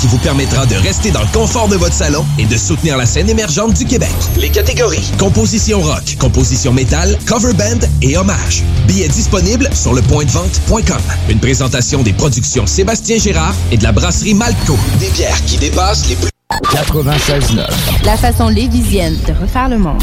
qui vous permettra de rester dans le confort de votre salon et de soutenir la scène émergente du Québec. Les catégories composition rock, composition métal, cover band et hommage. Billets disponibles sur le vente.com. Une présentation des productions Sébastien Gérard et de la brasserie Malco. Des bières qui dépassent les plus 96.9. La façon lévisienne de refaire le monde.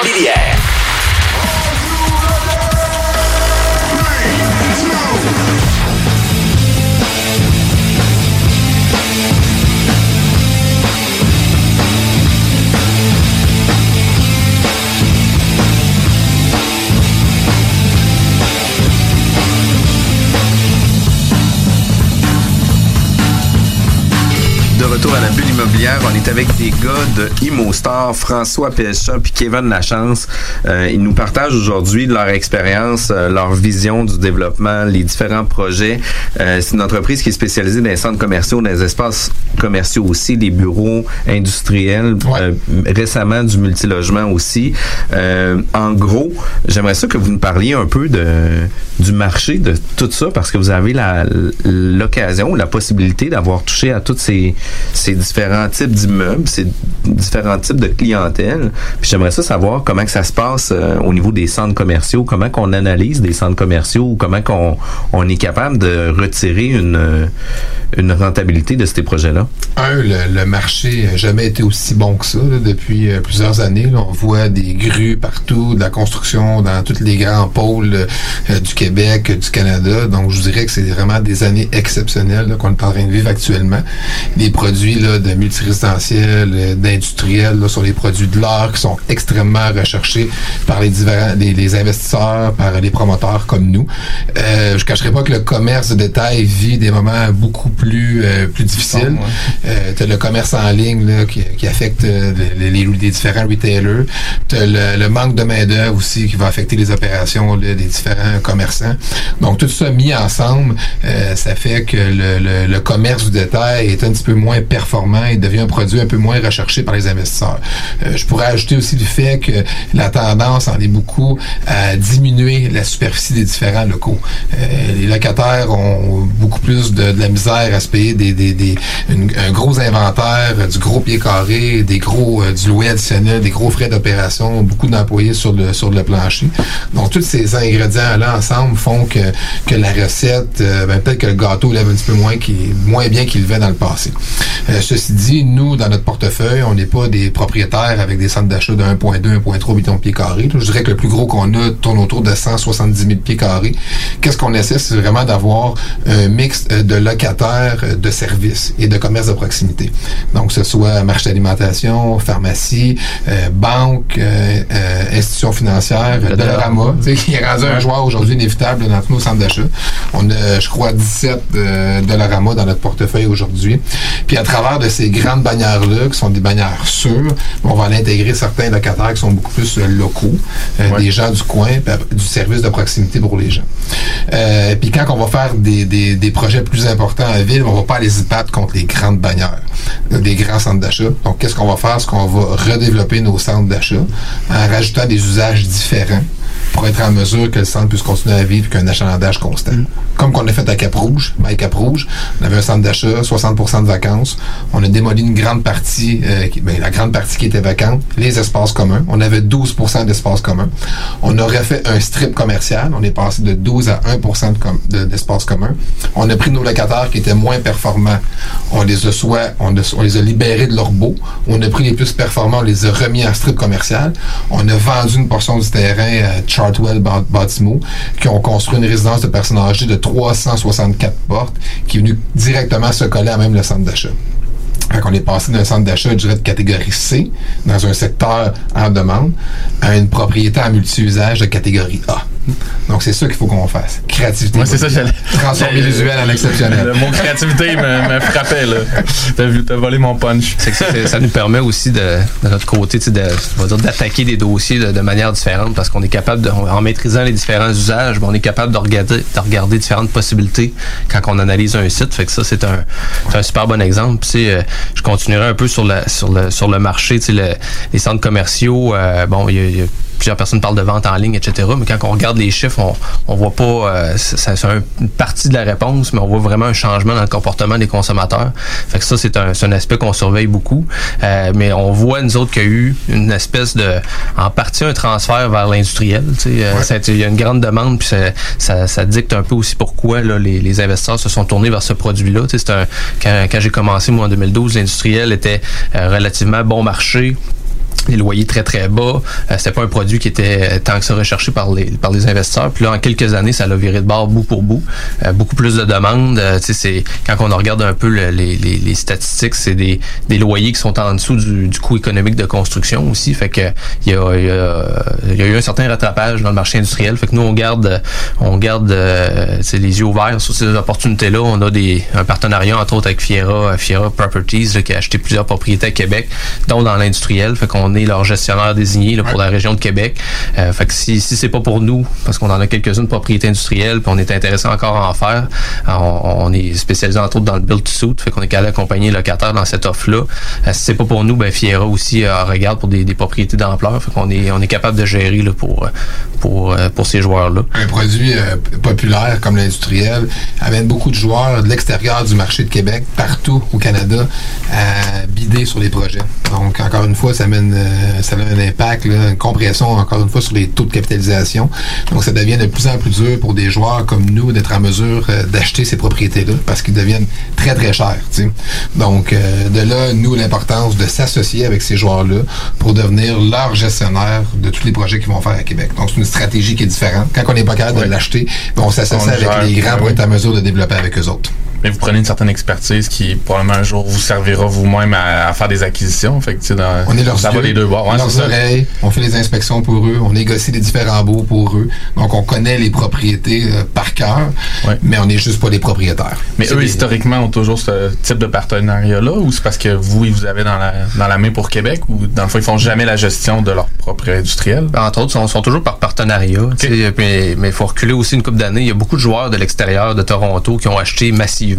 La immobilière, on est avec des gars de ImoStar, François Pécha puis Kevin Lachance. Euh, ils nous partagent aujourd'hui leur expérience, euh, leur vision du développement, les différents projets. Euh, c'est une entreprise qui est spécialisée dans les centres commerciaux, dans les espaces commerciaux aussi, des bureaux industriels, euh, récemment du multilogement aussi. En gros, j'aimerais ça que vous nous parliez un peu de du marché de tout ça parce que vous avez la l'occasion, la possibilité d'avoir touché à tous ces ces différents types d'immeubles, ces différents types de clientèle. J'aimerais ça savoir comment que ça se passe euh, au niveau des centres commerciaux, comment qu'on analyse des centres commerciaux, ou comment qu'on on est capable de retirer une euh, rentabilité de ces projets-là? Un, le, marché n'a jamais été aussi bon que ça depuis euh, plusieurs années. on voit des grues partout, de la construction dans tous les grands pôles du Québec, du Canada. Donc, je dirais que c'est vraiment des années exceptionnelles qu'on est en train de vivre actuellement. Des produits là, de multirésidentiels, euh, d'industriels, sur les produits de l'art qui sont extrêmement recherchés par les, divers, les, les investisseurs, par les promoteurs comme nous. Euh, je cacherai pas que le commerce de détail vit des moments beaucoup plus euh, plus difficiles. Euh, t'as le commerce en ligne là, qui, qui affecte les, les- les différents retailers. T'as le, le manque de main d'œuvre aussi qui va affecter les opérations là, des différents commerçants. Donc tout ça mis ensemble, ça fait que le, le- le commerce du détail est un petit peu moins performant et un produit un peu moins recherché par les investisseurs. Euh, je pourrais ajouter aussi le fait que la tendance en est beaucoup à diminuer la superficie des différents locaux. Euh, les locataires ont beaucoup plus de, la misère à se payer des, des, des- un gros inventaire, du gros pied carré, des gros euh, du louer additionnel, des gros frais d'opération, beaucoup d'employés sur le sur le plancher. Donc tous ces ingrédients là ensemble font que que la recette, ben, peut-être que le gâteau lève un petit peu moins qui moins bien qu'il levait dans le passé. Ceci dit, nous dans notre portefeuille, on n'est pas des propriétaires avec des centres d'achat de 1.2, 1.3 millions de pieds carrés. Je dirais que le plus gros qu'on a tourne autour de 170 000 pieds carrés. Qu'est-ce qu'on essaie, c'est vraiment d'avoir un mix euh, de locataires, euh, de services et de commerce de proximité. Donc, que ce soit marché d'alimentation, pharmacie, euh, banque, euh, euh, institution financière, Dollarama, tu sais, qui est rendu un joueur aujourd'hui inévitable dans tous nos centres d'achat. On a, je crois, 17 euh, Dollarama dans notre portefeuille aujourd'hui. Puis à travers de ces grandes bannières-là, qui sont des bannières sûres, on va en intégrer certains locataires qui sont beaucoup plus euh, locaux, euh, des gens du coin, ap- du service de proximité pour les gens. Euh, puis quand on va faire des, des, des projets plus importants en ville, on va pas aller se battre contre les grandes bannières, euh, des grands centres d'achat. Donc qu'est-ce qu'on va faire? C'est qu'on va redévelopper nos centres d'achat en rajoutant des usages différents pour être en mesure que le centre puisse continuer à vivre qu'un achalandage constant. Comme qu'on a fait à Cap-Rouge, à Cap-Rouge, on avait un centre d'achat, 60% de vacances. On a démoli une grande partie, euh, qui- ben, la grande partie qui était vacante, les espaces communs. On avait 12% d'espaces communs. On a refait un strip commercial. On est passé de 12 à 1 de com- de- d'espaces communs. On a pris nos locataires qui étaient moins performants. On les a soit, on, a- on les a libérés de leur beau. On a pris les plus performants, on les a remis en strip commercial. On a vendu une portion du terrain à Chartwell Ba- Baltimore, qui ont construit une résidence de personnes âgées de 364 portes, qui est venue directement se coller à même le centre d'achat. Qu'on est passé d'un centre d'achat, je de catégorie C, dans un secteur en demande, à une propriété en multi-usage de catégorie A. Donc, c'est ça qu'il faut qu'on fasse. Créativité. Ouais, c'est ça, j'allais. Transformer le visuel en exceptionnel. Le mot créativité me, me frappait, là. T'as vu- t'as volé mon punch. C'est que ça, ça nous permet aussi de, de notre côté, tu sais, de, on va dire, d'attaquer des dossiers de, de manière différente parce qu'on est capable, de, en maîtrisant les différents usages, ben, on est capable de regarder, de regarder différentes possibilités quand on analyse un site. Fait que ça, c'est un, super bon exemple. Puis, tu sais, euh, je continuerai un peu sur, la, sur, le, sur le marché, tu sais, le- les centres commerciaux. euh, bon, il y a- il y a plusieurs personnes parlent de vente en ligne, etc. Mais quand on regarde les chiffres, on, on voit pas, euh, c'est un- une partie de la réponse, mais on voit vraiment un changement dans le comportement des consommateurs. Fait que ça, c'est un, c'est un aspect qu'on surveille beaucoup. Euh, mais on voit, nous autres, qu'il y a eu une espèce de, en partie, un transfert vers l'industriel. Euh, Il y a une grande demande, puis ça, ça, ça dicte un peu aussi pourquoi là, les, les investisseurs se sont tournés vers ce produit-là. Quand quand j'ai commencé, moi, en 2012, l'industriel était euh, relativement bon marché les loyers très très bas. Euh, c'était pas un produit qui était tant que ça recherché par les par les investisseurs. Puis là, en quelques années, ça l'a viré de bord bout pour bout. Euh, beaucoup plus de demandes. Euh, c'est quand on regarde un peu le- les, les, les statistiques, c'est des, des loyers qui sont en dessous du, du coût économique de construction aussi. Fait que il y a, y, a, y a eu un certain rattrapage dans le marché industriel. Fait que nous, on garde on garde euh, tu sais, les yeux ouverts sur ces opportunités-là. On a des un partenariat entre autres avec Fiera, Fiera Properties là, qui a acheté plusieurs propriétés à Québec, dont dans l'industriel. Fait qu'on est leur gestionnaire désigné pour la région de Québec. Euh, si, si c'est pas pour nous, parce qu'on en a quelques-unes propriétés industrielles, puis on est intéressé encore à en faire, on, est spécialisé entre autres dans le build to suit, fait qu'on est capable d'accompagner les locataires dans cette offre-là. Euh, si c'est pas pour nous, ben Fiera aussi euh, regarde pour des, propriétés d'ampleur, fait qu'on est on est capable de gérer là, pour pour euh, pour ces joueurs-là. un produit euh, populaire comme l'industriel amène beaucoup de joueurs de l'extérieur du marché de Québec, partout au Canada, à bider sur les projets. Donc, encore une fois, ça amène, euh, ça a un impact, là, une compression, encore une fois, sur les taux de capitalisation. Donc, ça devient de plus en plus dur pour des joueurs comme nous d'être en mesure euh, d'acheter ces propriétés-là parce qu'ils deviennent très, très chers. Donc, euh, de là, nous, l'importance de s'associer avec ces joueurs-là pour devenir leur gestionnaire de tous les projets qu'ils vont faire à Québec. Donc, c'est une stratégie qui est différente. Quand on n'est pas capable de l'acheter, ben, on s'associe avec les grands pour être en mesure de développer avec eux autres. Mais vous prenez une certaine expertise qui, probablement, un jour, vous servira vous-même à, à faire des acquisitions. Fait que, tu sais, dans- On est leurs ça va des deux bords. Ouais, leurs c'est ça. oreilles, on fait les inspections pour eux, on négocie les différents baux pour eux. Donc, on connaît les propriétés euh, par cœur, mais on n'est juste pas les propriétaires. Mais eux, des- historiquement, ont toujours ce type de partenariat-là ou c'est parce que vous, ils vous avez dans la, dans la main pour Québec ou dans le fond, ils font jamais la gestion de leur propre industriel? Ben, entre autres, sont, sont toujours par partenariat. puis- Mais il faut reculer aussi une couple d'années. Il y a beaucoup de joueurs de l'extérieur de Toronto qui ont acheté massivement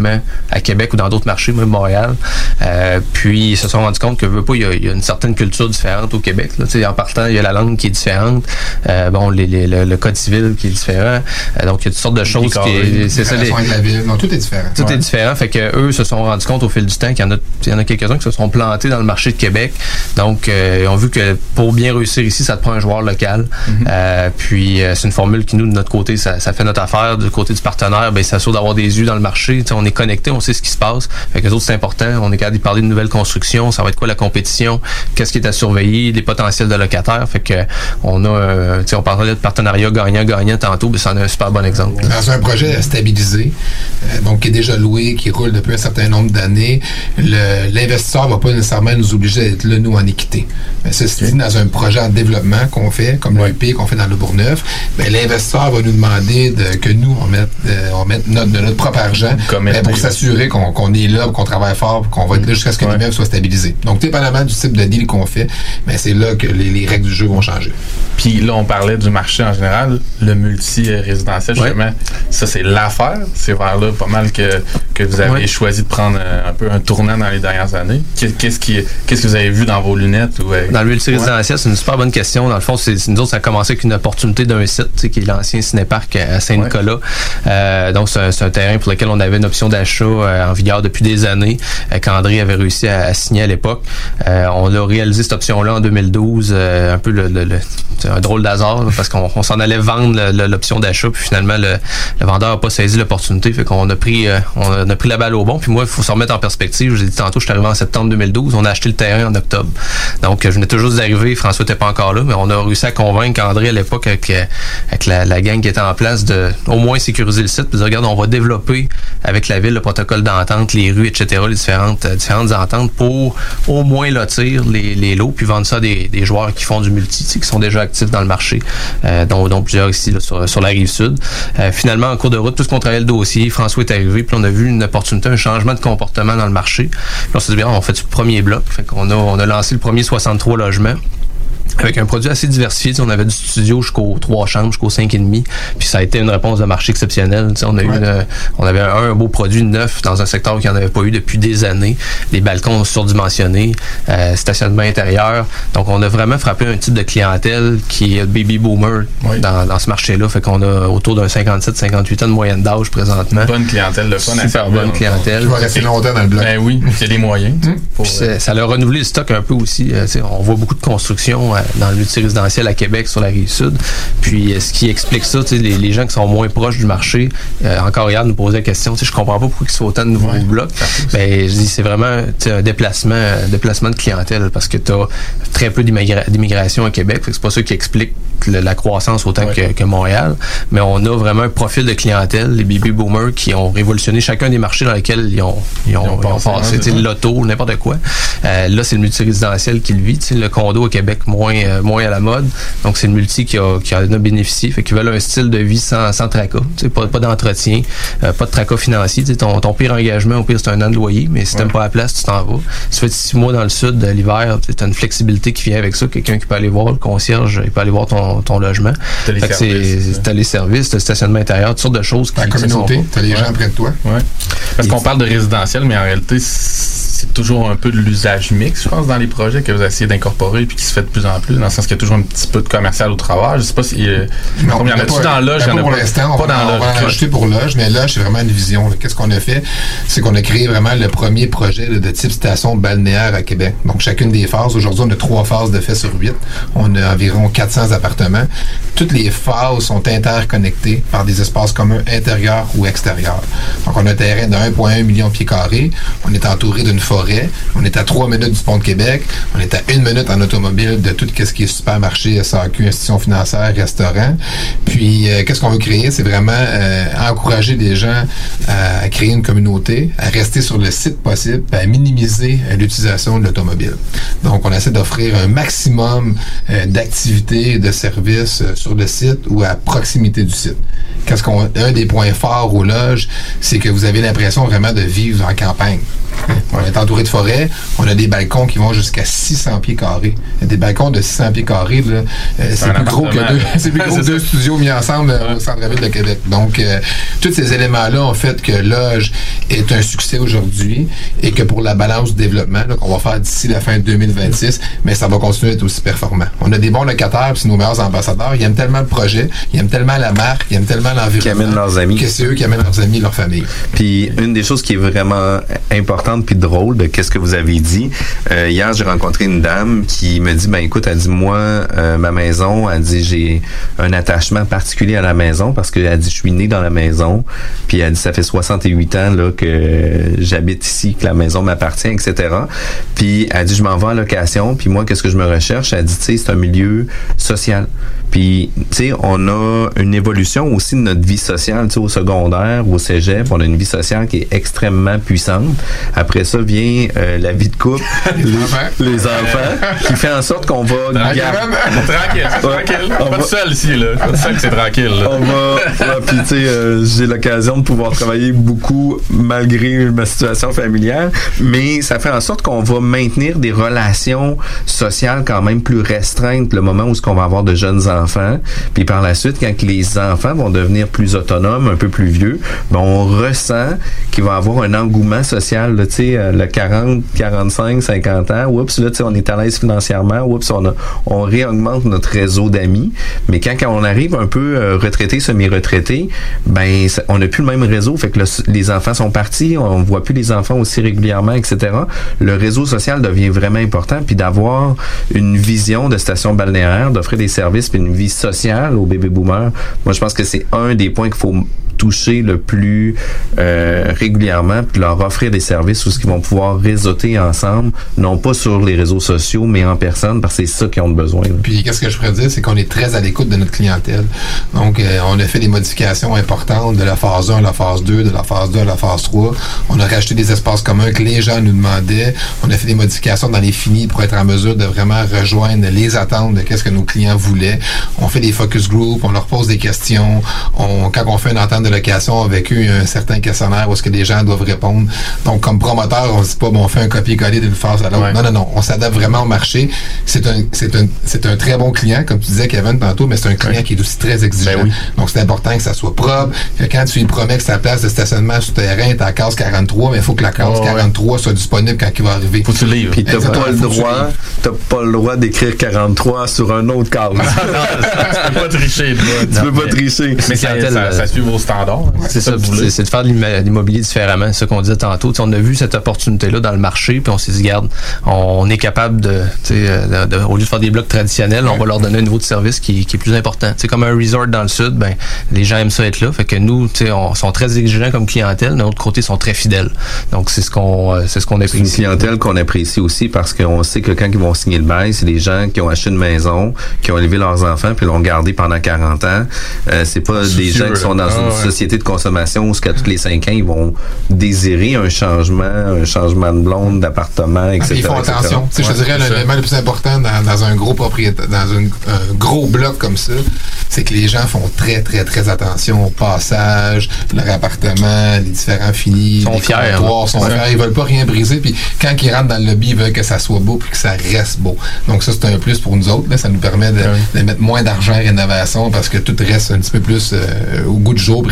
à Québec ou dans d'autres marchés, même Montréal. Euh, puis ils se sont rendus compte que veut pas, il y, a, il y a une certaine culture différente au Québec. Là. En partant, il y a la langue qui est différente. Euh, bon, les, les- le, le code civil qui est différent. Euh, donc il y a toutes sortes de choses qui. C'est ça. Les la ville, non, tout est différent. tout Ouais. est différent. Fait que eux se sont rendus compte au fil du temps qu'il y en a, il y en a quelques-uns qui se sont plantés dans le marché de Québec. Donc, ils ont vu que pour bien réussir ici, ça te prend un joueur local. Euh, puis, c'est une formule qui, nous, de notre côté, ça, ça fait notre affaire. Du côté du partenaire, ben, ça s'assure d'avoir des yeux dans le marché. Sais, on est connecté, on sait ce qui se passe. Fait que les autres, c'est important. On est capable de parler de nouvelles constructions. Ça va être quoi la compétition? Qu'est-ce qui est à surveiller? Les potentiels de locataires. Fait que, on a, euh, tu sais, on parlait de partenariat gagnant-gagnant tantôt, ben, c'en est un super bon exemple. Dans un projet stabilisé, euh, donc qui est déjà loué, qui roule depuis un certain nombre d'années, l'investisseur va pas nécessairement nous obliger d'être là, nous, en équité. Mais ceci dit, dans un projet en développement qu'on fait, comme l'EP qu'on fait dans le Bourgneuf, ben, l'investisseur va nous demander de- que nous, on mette, euh, on mette notre, de notre propre argent Mais pour s'assurer qu'on est là, qu'on travaille fort, qu'on va être là jusqu'à ce que l'immeuble soit stabilisé. Donc, dépendamment du type de deal qu'on fait, mais c'est là que les, les règles du jeu vont changer. Puis là, on parlait du marché en général, le multi-résidentiel, justement, ça, c'est l'affaire. C'est vers là pas mal que, que vous avez Ouais. choisi de prendre euh, un peu un tournant dans les dernières années. Qu'est- Qu'est-ce qui, qu'est-ce que vous avez vu dans vos lunettes? Ou, euh, Dans le multirésidentiel, c'est une super bonne question. Dans le fond, c'est nous autres, ça a commencé avec une opportunité d'un site, qui est l'ancien Cinéparc à Saint-Nicolas. Euh, donc, c'est un, terrain pour lequel on avait une option d'achat euh, en vigueur depuis des années, euh, qu'André avait réussi à, à signer à l'époque. Euh, on a réalisé cette option-là en 2012, euh, un peu le, le- le- un drôle d'hasard, parce qu'on on s'en allait vendre l'option d'achat, puis finalement, le, vendeur n'a pas saisi l'opportunité, fait qu'on a pris euh, on a pris la balle au bon. Puis moi, il faut se remettre en perspective. Je vous ai dit tantôt, je suis arrivé en septembre 2012, on a acheté le terrain en octobre. Donc, je venais toujours d'arriver, François n'était pas encore là, mais on a réussi à convaincre André à l'époque avec, avec la, gang qui était en place de au moins sécuriser le site, puis de dire, regarde, on va développer avec la ville le protocole d'entente, les rues, etc., les différentes, euh, différentes ententes pour au moins lotir les, lots, puis vendre ça à des, des joueurs qui font du multi, qui sont déjà dans le marché, euh, dont, plusieurs ici sur, la rive sud. Euh, finalement, en cours de route, tout ce qu'on travaillait le dossier, François est arrivé, puis on a vu une opportunité, un changement de comportement dans le marché. Puis on s'est dit, bien, on fait du premier bloc. Fait on a lancé le premier 63 logements avec un produit assez diversifié. On avait du studio jusqu'aux trois chambres, jusqu'aux cinq et demi. Puis ça a été une réponse de marché exceptionnelle. On a eu une- on avait un, un beau produit neuf dans un secteur qui n'en avait pas eu depuis des années. Les balcons surdimensionnés, euh, stationnement intérieur. Donc on a vraiment frappé un type de clientèle qui est le baby boomer dans, dans ce marché-là. Fait qu'on a autour d'un 57-58 ans de moyenne d'âge présentement. Bonne clientèle, le fun à Super bonne clientèle. Qui va rester longtemps dans le bloc. Ben oui, c'est les moyens. tu sais, pour, Puis c'est- ça a renouvelé le stock un peu aussi. Euh, on voit beaucoup de construction euh, dans le multirésidentiel à Québec sur la rive sud. Puis euh, ce qui explique ça, les, les gens qui sont moins proches du marché, euh, encore hier nous posaient la question, je comprends pas pourquoi il se fait autant de nouveaux blocs. Ben, je dis c'est vraiment un déplacement, un déplacement de clientèle parce que tu as très peu d'immigra- d'immigration à Québec. C'est pas ça qui explique le- la croissance autant que, que Montréal. Mais on a vraiment un profil de clientèle, les baby boomers qui ont révolutionné chacun des marchés dans lesquels ils ont, ils ont, ils ont passé, l'auto, n'importe quoi. Euh, là, c'est le multirésidentiel qui le vit. Le condo au Québec, moins, euh, moins à la mode. Donc, c'est le multi qui, a, qui en a bénéficié. Fait qu'ils veulent un style de vie sans, sans tracas. Tu sais, pas, pas d'entretien, euh, pas de tracas financier. Tu sais, ton, ton pire engagement, au pire, c'est un an de loyer. Mais si t'aimes pas la place, tu t'en vas. Si tu fais six mois dans le sud, de l'hiver, tu as une flexibilité qui vient avec ça. Quelqu'un qui peut aller voir le concierge, il peut aller voir ton, ton logement. T'as les Fait services, T'as les services, t'as le stationnement intérieur, toutes sortes de choses qui La communauté, t'as les gens près de toi. Ouais. Parce qu'on parle de résidentiel, mais en réalité, c'est toujours un peu de l'usage mix, je pense, dans les projets que vous essayez d'incorporer puis qui se fait de plus en plus, dans le sens qu'il y a toujours un petit peu de commercial au travers. Je sais pas si. euh, Non, combien y en a-tu dans pas a pour l'instant, on, va, en rajouter pour l'âge, mais l'âge, c'est vraiment une vision. Qu'est-ce qu'on a fait? C'est qu'on a créé vraiment le premier projet là, de type station balnéaire à Québec. Donc, chacune des phases, aujourd'hui, on a trois phases de fait sur huit. On a environ 400 appartements. Toutes les phases sont interconnectées par des espaces communs intérieurs ou extérieurs. Donc, on a un terrain de 1,1 million de pieds carrés. On est entouré d'une forêt. On est à trois minutes du pont de Québec. On est à une minute en automobile de tout ce qui est supermarché, SAQ, institution financière, restaurant. Puis, euh, qu'est-ce qu'on veut créer? C'est vraiment euh, encourager les gens à, créer une communauté, à rester sur le site possible, à minimiser euh, l'utilisation de l'automobile. Donc, on essaie d'offrir un maximum euh, d'activités, de services euh, sur le site ou à proximité du site. Qu'est-ce un des points forts aux loges, c'est que vous avez l'impression vraiment de vivre en campagne. On est entouré de forêts. On a des balcons qui vont jusqu'à 600 pieds carrés. Des balcons de 600 pieds carrés, là, euh, c'est plus gros que deux, là. c'est plus gros C'est que deux ça. studios mis ensemble euh, au centre-ville de Québec. Donc, euh, tous ces éléments-là ont fait que Loge est un succès aujourd'hui et que pour la balance du développement là, qu'on va faire d'ici la fin de 2026, mais ça va continuer à être aussi performant. On a des bons locataires, puis c'est nos meilleurs ambassadeurs. Ils aiment tellement le projet, ils aiment tellement la marque, ils aiment tellement l'environnement. Qui amènent leurs amis. Que c'est eux qui amènent leurs amis, leur famille. Puis une des choses qui est vraiment importante puis drôle de qu'est-ce que vous avez dit. euh, hier, j'ai rencontré une dame qui me dit ben écoute, elle dit moi euh, ma maison, elle dit j'ai un attachement particulier à la maison parce qu'elle dit je suis né dans la maison. Puis elle dit ça fait 68 ans là que j'habite ici, que la maison m'appartient, etc. Puis elle dit je m'en vais en location. Puis moi qu'est-ce que je me recherche? Elle dit tu sais c'est un milieu social. Puis, tu sais, on a une évolution aussi de notre vie sociale, tu sais, au secondaire, au cégep, on a une vie sociale qui est extrêmement puissante. Après ça vient euh, la vie de couple, les, les enfants, qui fait en sorte qu'on va Tranquille, tranquille. On Pas va- tout seul ici, là. Pas seul c'est tranquille, là. on va, ouais, puis tu sais, euh, j'ai l'occasion de pouvoir travailler beaucoup malgré ma situation familiale, mais ça fait en sorte qu'on va maintenir des relations sociales quand même plus restreintes le moment où ce qu'on va avoir de jeunes enfants, puis par la suite quand les enfants vont devenir plus autonomes, un peu plus vieux, ben on ressent qu'il va y avoir un engouement social, là, tu euh, le 40, 45, 50 ans, oups, là, tu sais, on est à l'aise financièrement, oups, on, réaugmente notre réseau d'amis, mais quand, on arrive un peu euh, retraité, semi-retraité, ben, on n'a plus le même réseau, fait que le- les enfants sont partis, on voit plus les enfants aussi régulièrement, etc. Le réseau social devient vraiment important, puis d'avoir une vision de station balnéaire, d'offrir des services, puis une vie sociale aux bébés boomers, moi, je pense que c'est un des points qu'il faut toucher le plus euh, régulièrement, puis leur offrir des services où ce qu'ils vont pouvoir réseauter ensemble, non pas sur les réseaux sociaux, mais en personne, parce que c'est ça qu'ils ont besoin. là. Puis qu'est-ce que je pourrais dire, c'est qu'on est très à l'écoute de notre clientèle. Donc, euh, on a fait des modifications importantes de la phase 1 à la phase 2, de la phase 2 à la phase 3. On a rajouté des espaces communs que les gens nous demandaient. On a fait des modifications dans les finis pour être en mesure de vraiment rejoindre les attentes de qu'est-ce que nos clients voulaient. On fait des focus groups, on leur pose des questions. On, quand on fait une entente de location avec eux, il y a un certain questionnaire où est-ce que les gens doivent répondre. Donc, comme promoteur, on se dit pas, bon, on fait un copier-coller d'une phase à l'autre. Ouais. Non, non, non. On s'adapte vraiment au marché. C'est un, c'est un, c'est un très bon client, comme tu disais, Kevin, tantôt, mais c'est un client qui est aussi très exigeant. Ben oui. Donc, c'est important que ça soit propre, que quand tu lui promets que sa place de stationnement souterrain est à la case 43, mais il faut que la case ouais. 43 soit disponible quand il va arriver. Faut que tu livres. Puis t'as pas le droit, t'as pas le droit d'écrire 43 sur un autre cadre. tu peux pas tricher, toi. tu peux pas tricher. Mais ça, ça, ça suit vos standards. Hein. C'est ça, c'est de faire de l'immobilier différemment, c'est ce qu'on disait tantôt. On a vu cette opportunité-là dans le marché, puis on s'est dit, garde, on est capable de, tu sais, euh, de- de- au lieu de faire des blocs traditionnels, on va leur donner un niveau de service qui, qui est plus important. C'est comme un resort dans le sud, ben les gens aiment ça être là, fait que nous, on sont très exigeants comme clientèle, de l'autre côté, ils sont très fidèles. Donc c'est ce qu'on, euh, c'est ce qu'on C'est une apprécie. clientèle qu'on apprécie aussi parce qu'on sait que quand ils vont signer le bail, c'est des gens qui ont acheté une maison, qui ont élevé leurs enfants puis l'ont gardé pendant 40 ans. Euh, c'est pas des gens qui sont dans une Ah. Société de consommation où ce qu'à tous les 5 ans, ils vont désirer un changement, un changement de blonde, d'appartement, Ah, etc. Ils font etc. attention. Sais, je dirais, l'élément le plus important dans, dans un gros propriétaire, dans une- un gros bloc comme ça, c'est que les gens font très, très, très attention au passage, leur appartement, les différents finis, sont les fiers, comptoirs, là. sont Ouais. fiers. Ils veulent pas rien briser. Puis quand ils rentrent dans le lobby, ils veulent que ça soit beau puis que ça reste beau. Donc ça, c'est un plus pour nous autres. Là. Ça nous permet de mettre moins d'argent en rénovation parce que tout reste un petit peu plus euh, au goût du jour,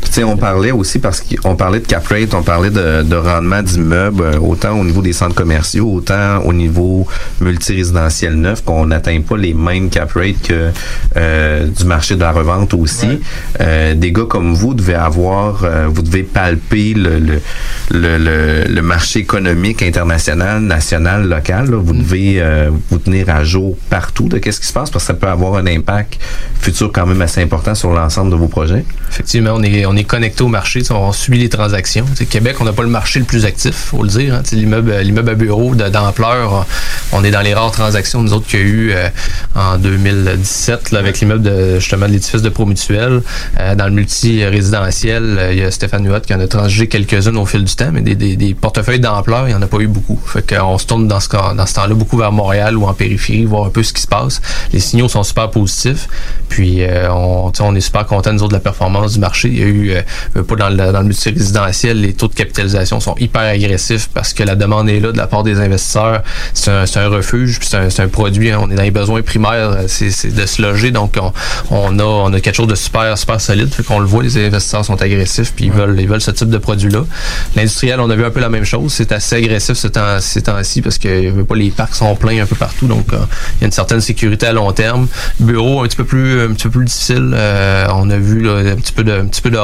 puis on parlait aussi parce qu'on parlait de cap rate, on parlait de, de rendement d'immeubles, euh, autant au niveau des centres commerciaux, autant au niveau multirésidentiel neuf, qu'on n'atteint pas les mêmes cap rates que euh, du marché de la revente aussi. Euh, des gars comme vous devez avoir, euh, vous devez palper le, le, le, le, le marché économique international, national, local. là. Vous devez euh, vous tenir à jour partout de qu'est-ce qui se passe parce que ça peut avoir un impact futur quand même assez important sur l'ensemble de vos projets. Effectivement, on est, on est connecté au marché, sais, on suit les transactions. Québec, on n'a pas le marché le plus actif, faut le dire. hein. Tu sais, L'immeuble, l'immeuble à bureau d'ampleur, on est dans les rares transactions, nous autres, qu'il y a eu euh, en 2017 là, avec l'immeuble de, justement de l'édifice de Promutuel. Euh, dans le multi-résidentiel, euh, il y a Stéphane Huot qui en a transigé quelques-unes au fil du temps, mais des, portefeuilles d'ampleur, il n'y en a pas eu beaucoup. Fait qu'on se tourne dans ce, temps-là beaucoup vers Montréal ou en périphérie, voir un peu ce qui se passe. Les signaux sont super positifs. Puis euh, on, on est super content nous autres de la performance du marché. Il y a eu euh, euh, pas dans le, dans le multirésidentiel, les taux de capitalisation sont hyper agressifs parce que la demande est là de la part des investisseurs. C'est un, un refuge, puis c'est un, produit. hein. on est dans les besoins primaires, euh, c'est de se loger. Donc on, on a on a quelque chose de super super solide. Fait qu'on le voit, les investisseurs sont agressifs, puis ils veulent ils veulent ce type de produit-là. L'industriel, on a vu un peu la même chose. C'est assez agressif ce temps, ces temps-ci parce que pas les parcs sont pleins un peu partout. Donc euh, il y a une certaine sécurité à long terme. Bureau un petit peu plus un petit peu plus difficile. Euh, on a vu là, un petit peu de un petit peu de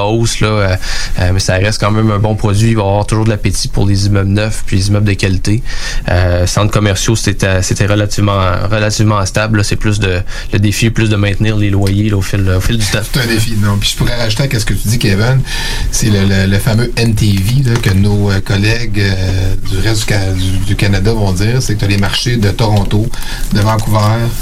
euh, euh, mais ça reste quand même un bon produit. Il va y avoir toujours de l'appétit pour les immeubles neufs puis les immeubles de qualité. Euh, centres commerciaux, c'était c'était relativement relativement stable. C'est plus de le défi, est plus de maintenir les loyers au fil au fil du temps. C'est un défi, non. Puis je pourrais rajouter à ce que tu dis, Kevin, c'est le, le- fameux NTV que nos euh, collègues euh, du reste du- du Canada vont dire, c'est que tu as les marchés de Toronto, de Vancouver,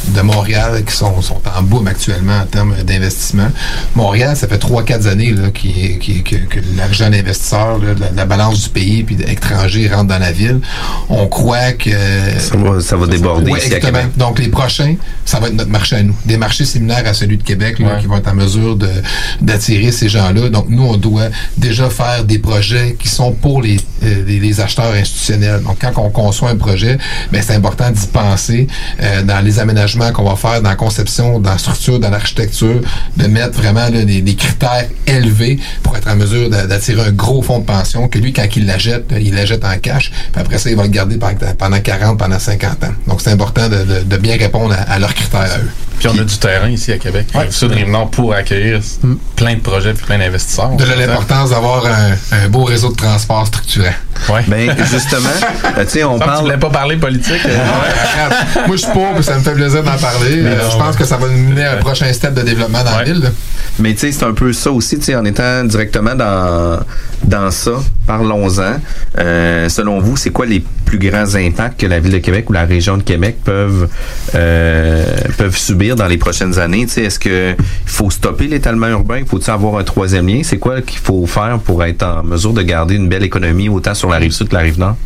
de Montréal qui sont, sont en boom actuellement en termes d'investissement. Montréal, ça fait 3-4 années là, qui, qui- que, que l'argent d'investisseurs, la, la balance du pays puis d'étrangers rentre dans la ville. On croit que... Ça va, ça va déborder Oui, ici à exactement. Québec. Donc, les prochains, ça va être notre marché à nous. Des marchés similaires à celui de Québec, là, qui vont être en mesure de- d'attirer ces gens-là. Donc, nous, on doit déjà faire des projets qui sont pour les, euh, les, les acheteurs institutionnels. Donc, quand on conçoit un projet, ben, c'est important d'y penser euh, dans les aménagements qu'on va faire, dans la conception, dans la structure, dans l'architecture, de mettre vraiment là, des, des critères élevés pour être en mesure d'a- d'attirer un gros fonds de pension que lui, quand il l'achète, il l'achète en cash. Puis après ça, il va le garder pendant, pendant 40, pendant 50 ans. Donc, c'est important de, de- de bien répondre à, à leurs critères à eux. Puis on a du terrain ici à Québec. Ouais. Rive-Nord pour accueillir plein de projets puis plein d'investisseurs. De l'importance d'avoir un, un beau réseau de transport structurant. Ouais. Ben, justement, euh, tu sais, on Tu parle. voulais pas parler politique. euh? Moi, je suis pauvre, ça me fait plaisir d'en parler. Euh, je pense que ça va nous mener à un prochain step de développement dans la ville. là. Mais tu sais, c'est un peu ça aussi, tu sais, en étant directement dans, dans ça, parlons-en. Euh, selon vous, c'est quoi les plus grands impacts que la Ville de Québec ou la région de Québec peuvent, euh, peuvent subir dans les prochaines années? Tu sais, est-ce que il faut stopper l'étalement urbain? Faut-il avoir un troisième lien? C'est quoi qu'il faut faire pour être en mesure de garder une belle économie autant sur la rive sud que la rive nord?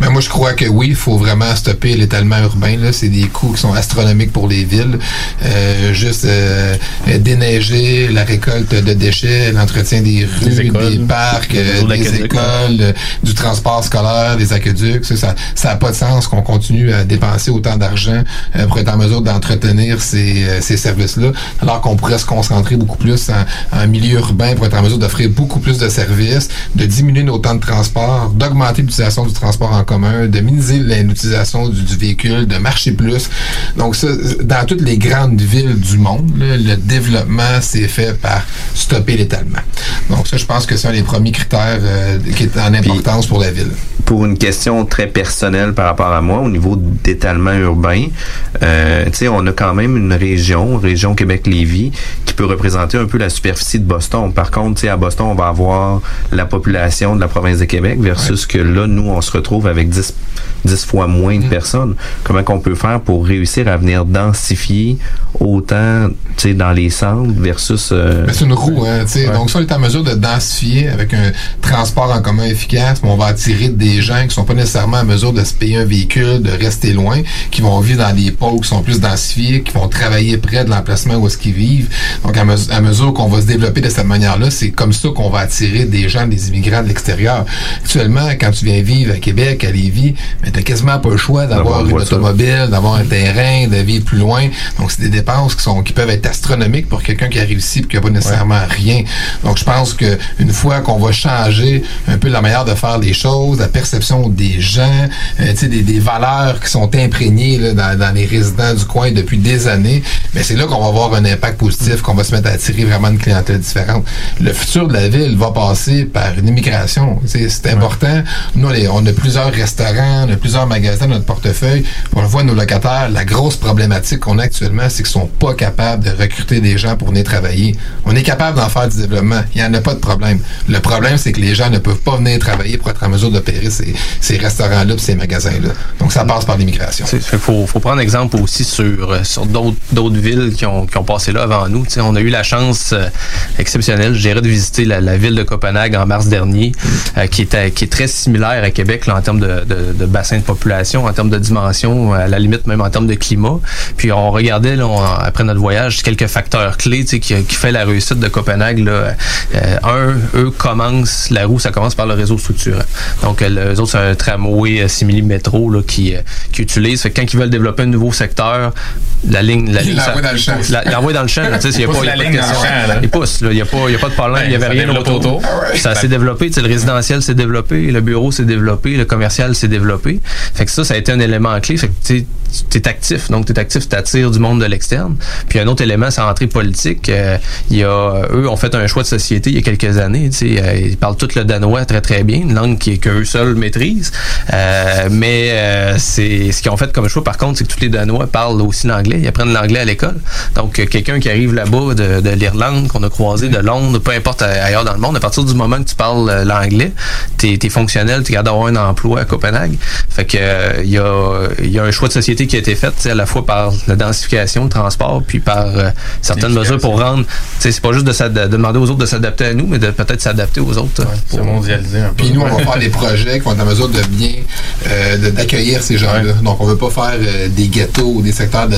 Mais moi, je crois que oui, il faut vraiment stopper l'étalement urbain. Là. C'est des coûts qui sont astronomiques pour les villes. Euh, juste euh, déneiger, la récolte de déchets, l'entretien des rues, Des écoles, des parcs, des des écoles, du transport scolaire, des aqueducs. Ça, ça ça a pas de sens qu'on continue à dépenser autant d'argent euh, pour être en mesure d'entretenir ces, euh, ces services-là, alors qu'on pourrait se concentrer beaucoup plus en, en milieu urbain pour être en mesure d'offrir beaucoup plus de services, de diminuer nos temps de transport, d'augmenter l'utilisation du transport en commun, de minimiser l'utilisation du, du véhicule, de marcher plus. Donc ça, dans toutes les grandes villes du monde, là, le développement s'est fait par stopper l'étalement. Donc ça, je pense que c'est un des premiers critères euh, qui est en importance pour la ville. Pour une question très personnelle par rapport à moi, au niveau d'étalement urbain, euh, tu sais, on a quand même une région, région Québec-Lévis, qui peut représenter un peu la superficie de Boston. Par contre, tu sais, à Boston, on va avoir la population de la province de Québec versus que là, nous, on se retrouve avec 10, 10 fois moins de personnes. Comment qu'on peut faire pour réussir à venir densifier autant, tu sais, dans les centres versus... euh, Mais c'est une roue, hein, tu sais. Donc, ça, on est en mesure de densifier avec un transport en commun efficace, mais on va attirer des gens qui sont pas nécessairement en mesure de se payer un véhicule, de rester loin, qui vont vivre dans des pôles qui sont plus densifiés, qui vont travailler près de l'emplacement où est-ce qu'ils vivent. Donc, à, mes- à mesure qu'on va se développer de cette manière-là, c'est comme ça qu'on va attirer des gens, des immigrants de l'extérieur. Actuellement, quand tu viens vivre à Québec, à Lévis, ben, t'as quasiment pas le choix d'avoir une voiture. automobile, d'avoir un terrain, de vivre plus loin. Donc, c'est des dépenses qui sont qui peuvent être astronomiques pour quelqu'un qui a réussi et qui n'a pas nécessairement rien. Donc, je pense que une fois qu'on va changer un peu la manière de faire les choses, la perception des gens, euh, des, des valeurs qui sont imprégnées là, dans, dans les résidents du coin depuis des années, mais c'est là qu'on va avoir un impact positif, qu'on va se mettre à attirer vraiment une clientèle différente. Le futur de la ville va passer par une immigration. C'est important. Nous, on a plusieurs restaurants, on a plusieurs magasins dans notre portefeuille. On le voit, nos locataires, la grosse problématique qu'on a actuellement, c'est qu'ils sont pas capables de recruter des gens pour venir travailler. On est capable d'en faire du développement. Il n'y en a pas de problème. Le problème, c'est que les gens ne peuvent pas venir travailler pour être en mesure de ces, restaurants-là ces magasins-là. Donc, ça passe par l'immigration. Il faut, prendre exemple aussi sur, euh, sur d'autres villes qui ont, qui ont passé là avant nous. On a eu la chance euh, exceptionnelle, je dirais, de visiter la, ville de Copenhague en mars dernier, euh, qui, était, qui est très similaire à Québec là, en termes de, bassin de population, en termes de dimension, à la limite même en termes de climat. Puis on regardait après notre voyage quelques facteurs clés qui, qui fait la réussite de Copenhague. Un, eux commencent, la roue, ça commence par le réseau structurant. Donc, les autres, c'est un tramway euh, simili métro là, qui, euh, qui utilise. Fait que quand ils veulent développer un nouveau secteur, la ligne, la ligne, dans le champ. dans le champ. Il n'y a pas, de question. Il pousse, là. Il n'y a, pas- de problème. Il n'y avait rien autour. Ça s'est développé. Le résidentiel s'est développé, le bureau s'est développé, le commercial s'est développé. Fait que ça, ça a été un élément clé. Fait que tu es actif. Donc, tu es actif, tu attires du monde de l'externe. Puis un autre élément, c'est l'entrée politique. Euh, il y a, eux ont fait un choix de société il y a quelques années. euh, ils parlent tout le danois très, très bien, une langue qui- qu'eux seuls maîtrisent. Euh, mais euh, c'est ce qu'ils ont fait comme choix, par contre, c'est que tous les Danois parlent aussi l'anglais. Ils apprennent l'anglais à l'école. Donc, euh, quelqu'un qui arrive là-bas de, de l'Irlande, qu'on a croisé de Londres, peu importe ailleurs dans le monde, à partir du moment que tu parles euh, l'anglais, t'es es fonctionnel, tu es capable d'avoir un emploi à Copenhague. Fait que euh, il y, a, il y a un choix de société qui a été fait, à la fois par la densification, le transport, puis par euh, certaines mesures pour rendre. tu sais, C'est pas juste de, demander aux autres de s'adapter à nous, mais de peut-être s'adapter aux autres. Pour- mondialisé un peu. Puis nous, on va faire des projets qui vont être en mesure de bien euh, d'accueillir ces gens-là. Donc, on veut pas faire euh, des ghettos ou des secteurs de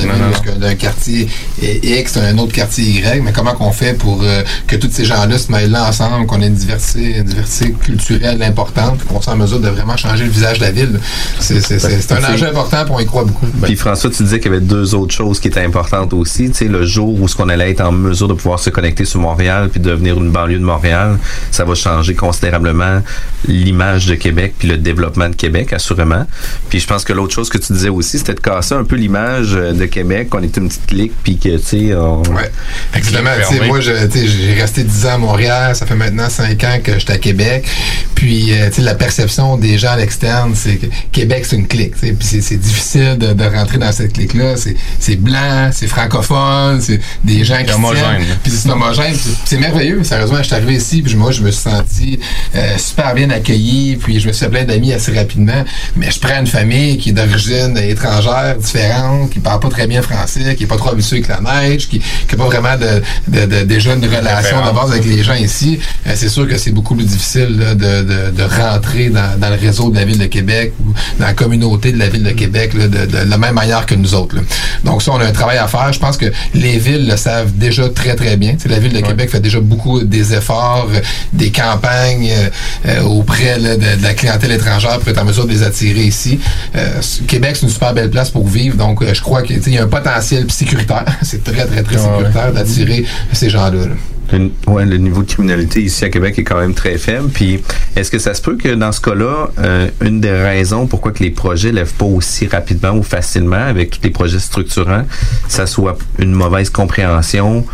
d'un quartier X à un autre quartier Y, mais comment qu'on fait pour euh, que tous ces gens-là se mêlent là ensemble, qu'on ait une diversité, une diversité culturelle importante, qu'on soit en mesure de vraiment changer le visage de la ville? C'est un enjeu important, puis on y croit beaucoup. Puis François, tu disais qu'il y avait deux autres choses qui étaient importantes aussi. Tu sais, le jour où ce qu'on allait être en mesure de pouvoir se connecter sur Montréal puis devenir une banlieue de Montréal, ça va changer considérablement l'image de Québec puis le développement de Québec, assurément. Puis je pense que l'autre chose que tu disais aussi, c'était de casser un peu l'image euh, de Québec, qu'on était une petite clique puis que, tu sais, on... Ouais. Exactement. Moi, j'ai resté 10 ans à Montréal. Ça fait maintenant 5 ans que j'étais à Québec. Puis, euh, tu sais, la perception des gens à l'externe, c'est que Québec, c'est une clique. Puis, c'est- c'est difficile de, de rentrer dans cette clique-là. C'est- C'est blanc, c'est francophone, c'est des gens qui homogène. Puis, c'est homogène. C'est merveilleux. Sérieusement, je suis arrivé ici. Puis, moi, je me suis senti euh, super bien accueilli. Puis, je me suis fait plein d'amis assez rapidement. Mais je prends une famille qui est d'origine étrangère, différente, qui parle pas très bien français, qui est pas trop habituée avec la neige, qui n'a pas vraiment de, de, de- déjà une relation de base avec les gens ici. Euh, c'est sûr que c'est beaucoup plus difficile là, de, de, de rentrer dans, dans le réseau de la ville de Québec ou dans la communauté de la ville de Québec là, de, de la même manière que nous autres. là. Donc ça, on a un travail à faire. Je pense que les villes le savent déjà très, très bien. La ville de Québec fait déjà beaucoup des efforts, euh, des campagnes euh, euh, auprès là, de, de la clientèle étrangère pour être en mesure de les attirer ici. Euh, Québec, c'est une super belle place pour vivre. Donc, euh, je crois qu'il y a un potentiel sécuritaire. c'est très, très, très sécuritaire d'attirer ces gens-là. là. Le, ouais, le niveau de criminalité ici à Québec est quand même très faible. Puis, est-ce que ça se peut que dans ce cas-là, euh, une des raisons pourquoi que les projets lèvent pas aussi rapidement ou facilement avec tous les projets structurants, ça soit une mauvaise compréhension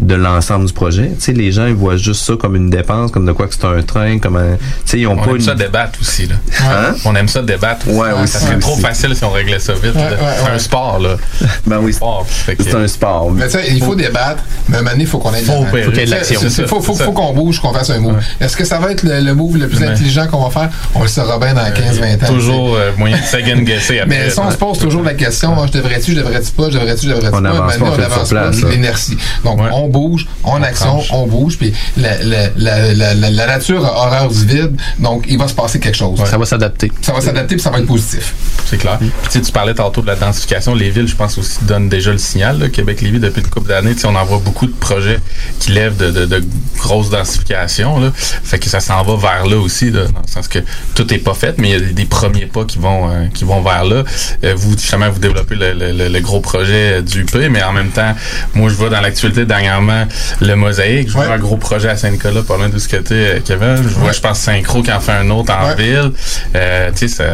de l'ensemble du projet. Tu sais, les gens, ils voient juste ça comme une dépense, comme de quoi que c'est un train, comme un... Tu sais, ils ont On pas aime une... ça débattre aussi, là. Hein? On aime ça débattre. Ouais, aussi, Ça serait trop aussi. facile si on réglait ça vite. là. c'est un sport, là. Ben oui, c'est un sport. Mais tu sais, il faut débattre, mais à un moment donné, il faut qu'on ait de Faut. Faut qu'il y ait de l'action. c'est- Faut, faut, ça. faut qu'on bouge, qu'on fasse un move. Est-ce que ça va être le, le move le plus Ouais. intelligent qu'on va faire? On le saura bien dans 15-20 ans. Toujours euh, moyen de second guesser après. Mais si on se pose toujours la question, je devrais-tu, je devrais-tu pas, je devrais-tu, je devrais-tu On pas, avance maintenant, pas, on place, pas, l'inertie. Donc, Ouais. On bouge, on, action, tranche. on bouge, puis la, la, la, la, la, la nature a horreur du vide, donc il va se passer quelque chose. Ça va s'adapter. Ça va s'adapter, puis ça va être positif. C'est clair. Puis, tu sais, tu parlais tantôt de la densification. Les villes, je pense aussi, donnent déjà le signal. là. Québec-Lévis, depuis une couple d'années, tu sais, on en voit beaucoup de projets qui lèvent de, de, de grosses densifications. Là. Fait que ça s'en va vers là aussi, là, dans le sens que tout est pas fait, mais il y a des, des premiers pas qui vont euh, qui vont vers là. Euh, vous, justement, vous développez le, le- le- le gros projet du UP, mais en même temps, moi, je vois dans l'actualité le Mosaïque. Je vois Ouais. un gros projet à Saint-Nicolas, pas loin de ce côté, Kevin. Je vois, Ouais. je pense, Synchro qui en fait un autre en Ouais. ville. Euh, tu sais,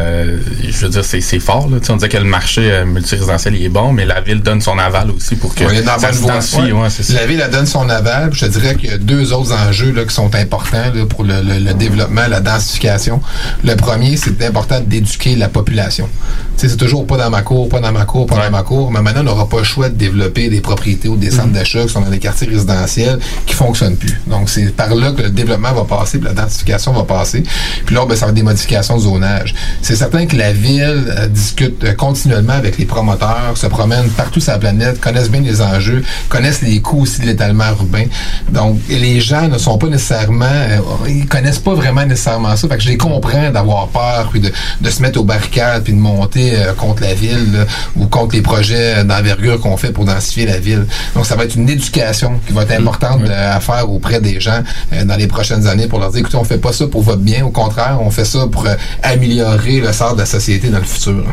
je veux dire, c'est fort. Là. On disait que le marché euh, multirésidentiel il est bon, mais la ville donne son aval aussi pour que dans ça se. Ouais. La ville elle donne son aval. Je te dirais qu'il y a deux autres enjeux là, qui sont importants là, pour le, le- le développement, la densification. Le premier, c'est important d'éduquer la population. C'est toujours pas dans ma cour, pas dans ma cour, pas dans ma cour. Mais maintenant, on n'aura pas le choix de développer des propriétés ou des centres d'achat qui sont dans des quartiers résidentiels qui fonctionnent plus. Donc, c'est par là que le développement va passer, puis la densification va passer. Puis là, ben, ça va être des modifications de zonage. C'est certain que la ville euh, discute euh, continuellement avec les promoteurs, se promènent partout sur la planète, connaissent bien les enjeux, connaissent les coûts aussi de l'étalement urbain. Donc, les gens ne sont pas nécessairement, euh, ils connaissent pas vraiment nécessairement ça. Fait que je les comprends d'avoir peur, puis de, se mettre aux barricades, puis de monter contre la ville ou contre les projets d'envergure qu'on fait pour densifier la ville. Donc, ça va être une éducation qui va être importante euh, à faire auprès des gens euh, dans les prochaines années pour leur dire, écoutez, on fait pas ça pour votre bien. Au contraire, on fait ça pour euh, améliorer le sort de la société dans le futur.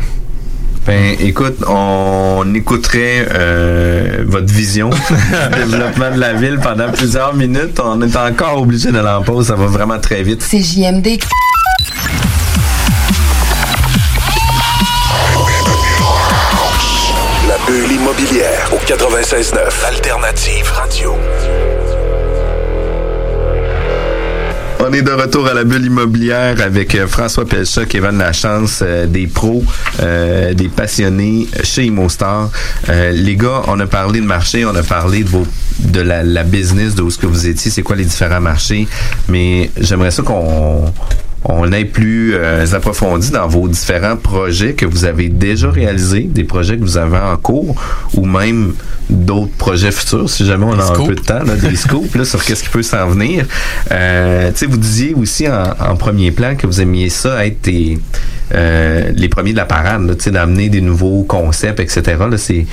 Ben, écoute, on écouterait euh, votre vision du développement de la ville pendant plusieurs minutes. On est encore obligé d'aller en pause. Ça va vraiment très vite. C'est JMD. Au 96.9 Alternative Radio. On est de retour à la bulle immobilière avec euh, François Pelcha, Kevin Lachance, euh, des pros, euh, des passionnés chez ImmoStar. Euh, les gars, on a parlé de marché, on a parlé de, la business, de où ce que vous étiez, c'est quoi les différents marchés, mais j'aimerais ça qu'on on est plus euh, approfondi dans vos différents projets que vous avez déjà réalisés, des projets que vous avez en cours, ou même d'autres projets futurs, si jamais on a un peu de temps, là, des scoops là, sur qu'est-ce qui peut s'en venir. Euh, vous disiez aussi en, en premier plan que vous aimiez ça être des, euh, les premiers de la parade, là, tu sais, d'amener des nouveaux concepts, etc. Là, c'est,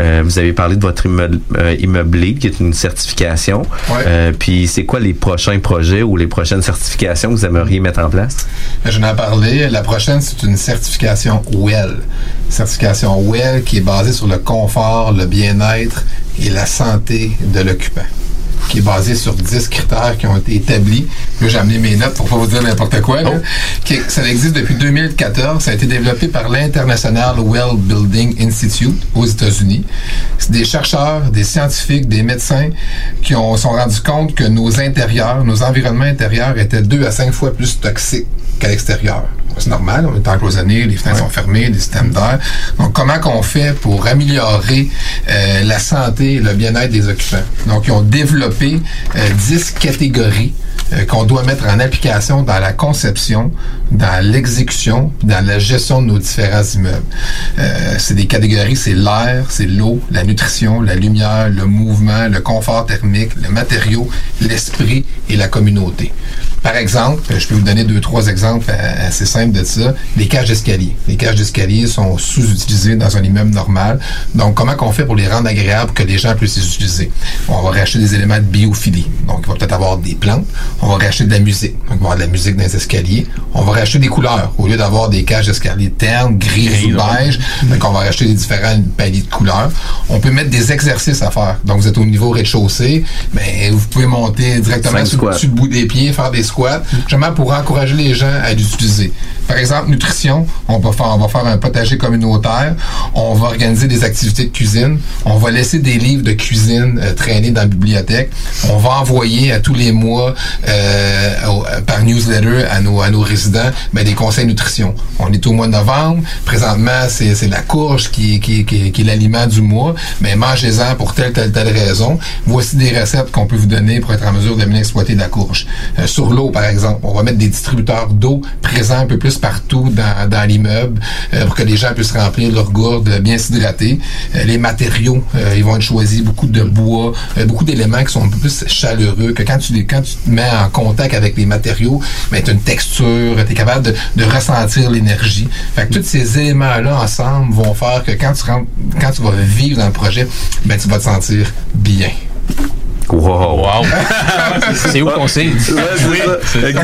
euh, vous avez parlé de votre immeuble, euh, immeublé, qui est une certification. Ouais. Puis c'est quoi les prochains projets ou les prochaines certifications que vous aimeriez mettre en place? Je n'en ai parlé. La prochaine, c'est une certification WELL. Certification WELL qui est basée sur le confort, le bien-être et la santé de l'occupant qui est basée sur 10 critères qui ont été établis. Là, j'ai amené mes notes pour pas vous dire n'importe quoi. là. Qui- ça existe depuis 2014. Ça a été développé par l'International Well Building Institute aux États-Unis. C'est des chercheurs, des scientifiques, des médecins qui ont sont rendus compte que nos intérieurs, nos environnements intérieurs étaient deux à cinq fois plus toxiques qu'à l'extérieur. C'est normal, on est encloisonné, les fenêtres sont fermées, les systèmes d'air. Donc, comment qu'on fait pour améliorer euh, la santé et le bien-être des occupants? Donc, ils ont développé euh, 10 catégories euh, qu'on doit mettre en application dans la conception, dans l'exécution, dans la gestion de nos différents immeubles. Euh, c'est des catégories, c'est l'air, c'est l'eau, la nutrition, la lumière, le mouvement, le confort thermique, le matériau, l'esprit et la communauté. Par exemple, je peux vous donner deux, trois exemples assez simples de ça. Les cages d'escalier. Les cages d'escalier sont sous-utilisées dans un immeuble normal. Donc, comment qu'on fait pour les rendre agréables que les gens puissent les utiliser? On va racheter des éléments de biophilie. Donc, il va peut-être avoir des plantes. On va racheter de la musique. Donc, va avoir de la musique dans les escaliers. Racheter des couleurs. Au lieu d'avoir des cages d'escalier ternes, gris ou beige, donc on va racheter des différents paliers de couleurs. On peut mettre des exercices à faire. Donc, vous êtes au niveau rez-de-chaussée, mais vous pouvez monter directement sur, le bout des pieds, faire des squats, justement pour encourager les gens à l'utiliser. Par exemple, nutrition, on va faire, on va faire un potager communautaire, on va organiser des activités de cuisine, on va laisser des livres de cuisine euh, traîner dans la bibliothèque, on va envoyer à tous les mois euh, au- euh, par newsletter à nos, à nos résidents ben, des conseils nutrition. On est au mois de novembre, présentement c'est la courge qui, est l'aliment du mois, mais mangez-en pour telle, telle, telle raison. Voici des recettes qu'on peut vous donner pour être en mesure de bien exploiter la courge. Euh, sur l'eau, par exemple, on va mettre des distributeurs d'eau présents un peu plus partout dans, l'immeuble euh, pour que les gens puissent remplir leur gourde, bien s'hydrater. Euh, les matériaux, ils vont être choisis, beaucoup de bois, beaucoup d'éléments qui sont un peu plus chaleureux, que quand tu, quand tu te mets en contact avec les matériaux, tu as une texture, tu capable de, ressentir l'énergie. Fait que tous ces éléments-là ensemble vont faire que quand tu rentres, quand tu vas vivre dans le projet, ben, tu vas te sentir bien. Wow! Wow! C'est où qu'on sait? Donc,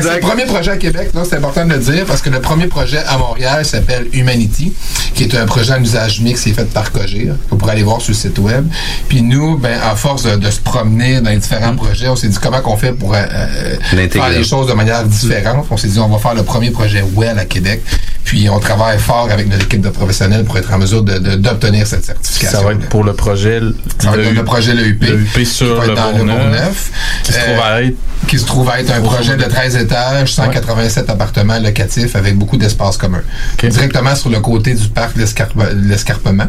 C'est le premier projet à Québec, c'est important de le dire, parce que le premier projet à Montréal s'appelle Humanity, qui est un projet en usage mix qui est fait par Cogir. Vous pourrez aller voir sur le site web. Puis nous, ben, à force de, de se promener dans les différents projets, on s'est dit comment qu'on fait pour euh, euh, faire les choses de manière différente. On s'est dit on va faire le premier projet WELL à Québec. Puis on travaille fort avec notre équipe de professionnels pour être en mesure de- de- d'obtenir cette certification. Ça va être pour le projet. Ça va être le projet Le UP. Le UP sur le dans Bourgneuf, Qui se Euh, trouve à être. qui se trouve à être un projet de 13 étages, 187 appartements locatifs avec beaucoup d'espaces communs. Directement sur le côté du parc de l'escarpe- de l'escarpement.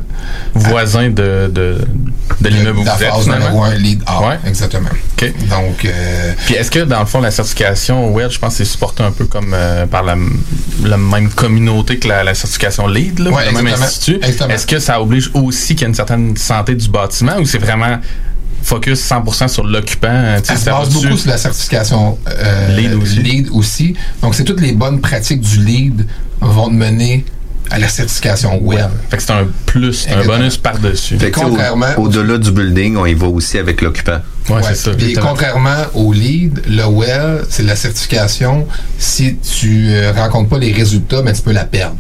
voisin de, de, de l'immeuble où de la vous êtes, phase finalement. un, lead A. Ouais. Exactement. Donc, euh, Puis est-ce que, dans le fond, la certification WELL, je pense que c'est supporté un peu comme euh, par la, la même communauté que la, la certification LEED, là, Ouais, le même institut? Est-ce que ça oblige aussi qu'il y ait une certaine santé du bâtiment ou c'est vraiment focus 100% sur l'occupant? tu sais, ça se base beaucoup sur la certification euh, Lead aussi. lead aussi. Donc, c'est toutes les bonnes pratiques du lead vont te mener à la certification WELL. Fait que c'est un plus, un bonus par-dessus. Contrairement- au- au-delà du building, on y va aussi avec l'occupant. Ouais, Ouais. c'est ça. Puis contrairement au lead, le well, c'est la certification. Si tu euh, rencontres pas les résultats, mais tu peux la perdre.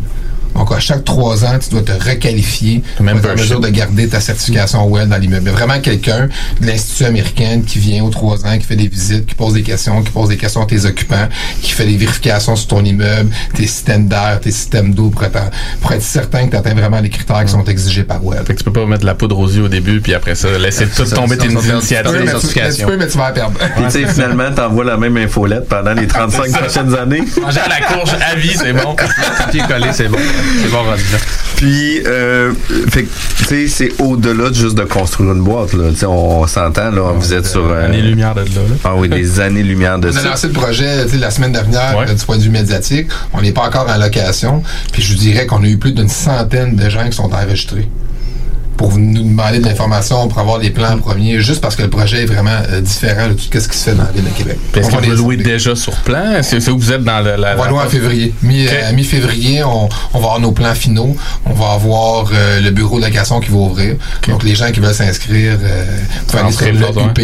Donc, à chaque trois ans, tu dois te requalifier pour être en mesure de garder ta certification WELL dans l'immeuble. Il y a Vraiment quelqu'un de l'institution américaine qui vient aux trois ans, qui fait des visites, qui pose des questions, qui pose des questions à tes occupants, qui fait des vérifications sur ton immeuble, tes systèmes d'air, tes systèmes d'eau pour être, pour être certain que tu atteins vraiment les critères qui sont exigés par WELL. Fait que tu peux pas mettre la poudre aux yeux au début, puis après ça, laisser tout ça, tomber tes initiatives. tu peux, mais tu- mais tu peux, mais tu vas la perdre. Puis tu sais, finalement, t'envoies la même infolette pendant les 35 prochaines années. Manger à la courge à vie, c'est bon. Papier collé, c'est bon. C'est bon rendu là. Puis, euh, fait tu sais, c'est au-delà de juste de construire une boîte, là. Tu sais, on, s'entend, là, vous êtes sur... euh, Années-lumière de là, là. Ah oui, des années-lumière de On a ça. lancé le projet tu sais, la semaine dernière Ouais. du point de vue médiatique. On n'est pas encore en location. Puis je vous dirais qu'on a eu plus d'une centaine de gens qui sont enregistrés pour nous demander de l'information, pour avoir les plans premiers, juste parce que le projet est vraiment euh, différent de tout ce qui se fait dans la ville de Québec. Est-ce On que va vous les- louez déjà sur plan? Est-ce que vous êtes dans le, la, On va la- louer en février. Mi, Ok. euh, Mi-février, on, on va avoir nos plans finaux. On va avoir euh, le bureau de location qui va ouvrir. Donc, les gens qui veulent s'inscrire, euh, peuvent aller sur ouais.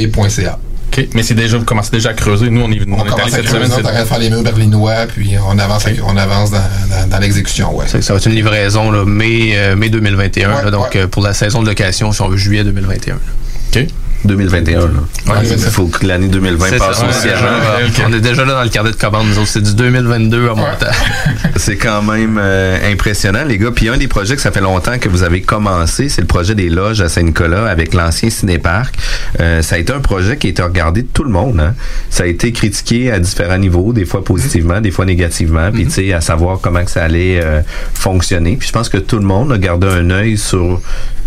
l'UP.ca. OK. Mais c'est déjà, vous commencez déjà à creuser. Nous, on est, on On est allé commence à cette creuser, semaine. on est en train de faire les murs berlinois, puis on avance, on avance dans, dans- dans l'exécution. Ouais. Ça va être une livraison là, mai, euh, mai 2021. Ouais, là, donc, ouais. euh, pour la saison de location, si on veut, juillet 2021. OK. 2021, là. Ouais, Il faut que l'année 2020 C'est passe ça, aussi on, est déjà, on est déjà là dans le carnet de commande. Nous autres, c'est du 2022 à montant. C'est quand même euh, impressionnant, les gars. Puis un des projets que ça fait longtemps que vous avez commencé, c'est le projet des loges à Saint-Nicolas avec l'ancien cinéparc. Euh, ça a été un projet qui a été regardé de tout le monde. Hein. Ça a été critiqué à différents niveaux, des fois positivement, des fois négativement. Puis tu sais, à savoir comment que ça allait euh, fonctionner. Puis je pense que tout le monde a gardé un œil sur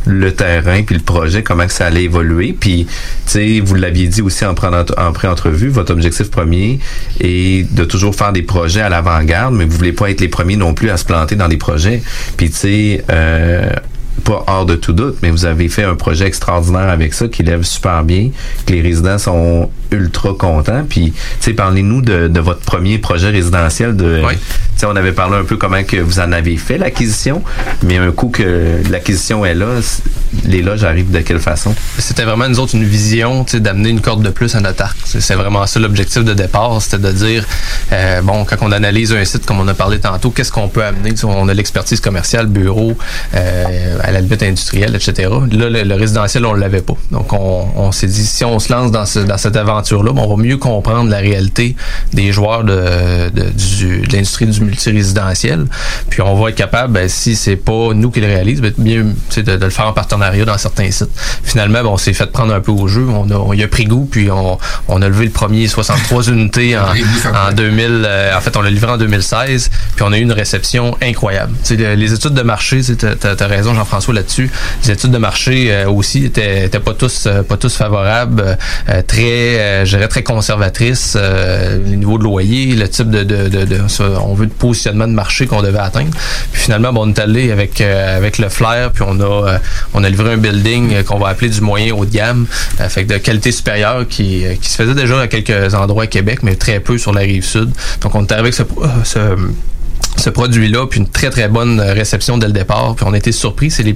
le terrain puis le projet, comment que ça allait évoluer. Puis, tu sais, vous l'aviez dit aussi en, en pré-entrevue, votre objectif premier est de toujours faire des projets à l'avant-garde, mais vous voulez pas être les premiers non plus à se planter dans des projets. Puis, tu sais, euh, pas hors de tout doute, mais vous avez fait un projet extraordinaire avec ça qui lève super bien, que les résidents sont ultra contents. Puis, tu sais, parlez-nous de, de votre premier projet résidentiel. De. On avait parlé un peu comment que vous en avez fait l'acquisition, mais un coup que l'acquisition est là, les loges arrivent de quelle façon? C'était vraiment, nous autres, une vision d'amener une corde de plus à notre arc. C'est vraiment ça l'objectif de départ. C'était de dire, euh, bon, quand on analyse un site, comme on a parlé tantôt, qu'est-ce qu'on peut amener? On a l'expertise commerciale, bureau, euh, à la limite industrielle, etc. Là, le, résidentiel, on ne l'avait pas. Donc, on, on s'est dit, si on se lance dans, ce- dans cette aventure-là, ben, on va mieux comprendre la réalité des joueurs de, de, du- de l'industrie du multirésidentiel. Puis, on va être capable, ben, si c'est pas nous qui le réalise, ben, mieux de, de le faire en partenariat dans certains sites. Finalement, ben, on s'est fait prendre un peu au jeu. On, a, on y a pris goût, puis on, on a levé le premier 63 unités en, en 2000. euh, en fait, on l'a livré en 2016, puis on a eu une réception incroyable. Tu sais, le- les études de marché, tu as, raison, Jean-François, là-dessus. Les études de marché euh, aussi étaient, étaient pas tous euh, pas tous favorables, euh, très, euh, je dirais très conservatrices. euh, les niveaux de loyer, le type de, de, de, de- ça, on veut de positionnement de marché qu'on devait atteindre. Puis finalement, bon, on est allé avec euh, avec le flair, puis on a euh, on livré un building euh, qu'on va appeler du moyen haut de gamme, fait de qualité supérieure qui, se faisait déjà à quelques endroits à Québec, mais très peu sur la rive sud. Donc on est arrivé avec ce, ce ce produit-là, puis une très très bonne réception dès le départ. Puis on été surpris, c'est les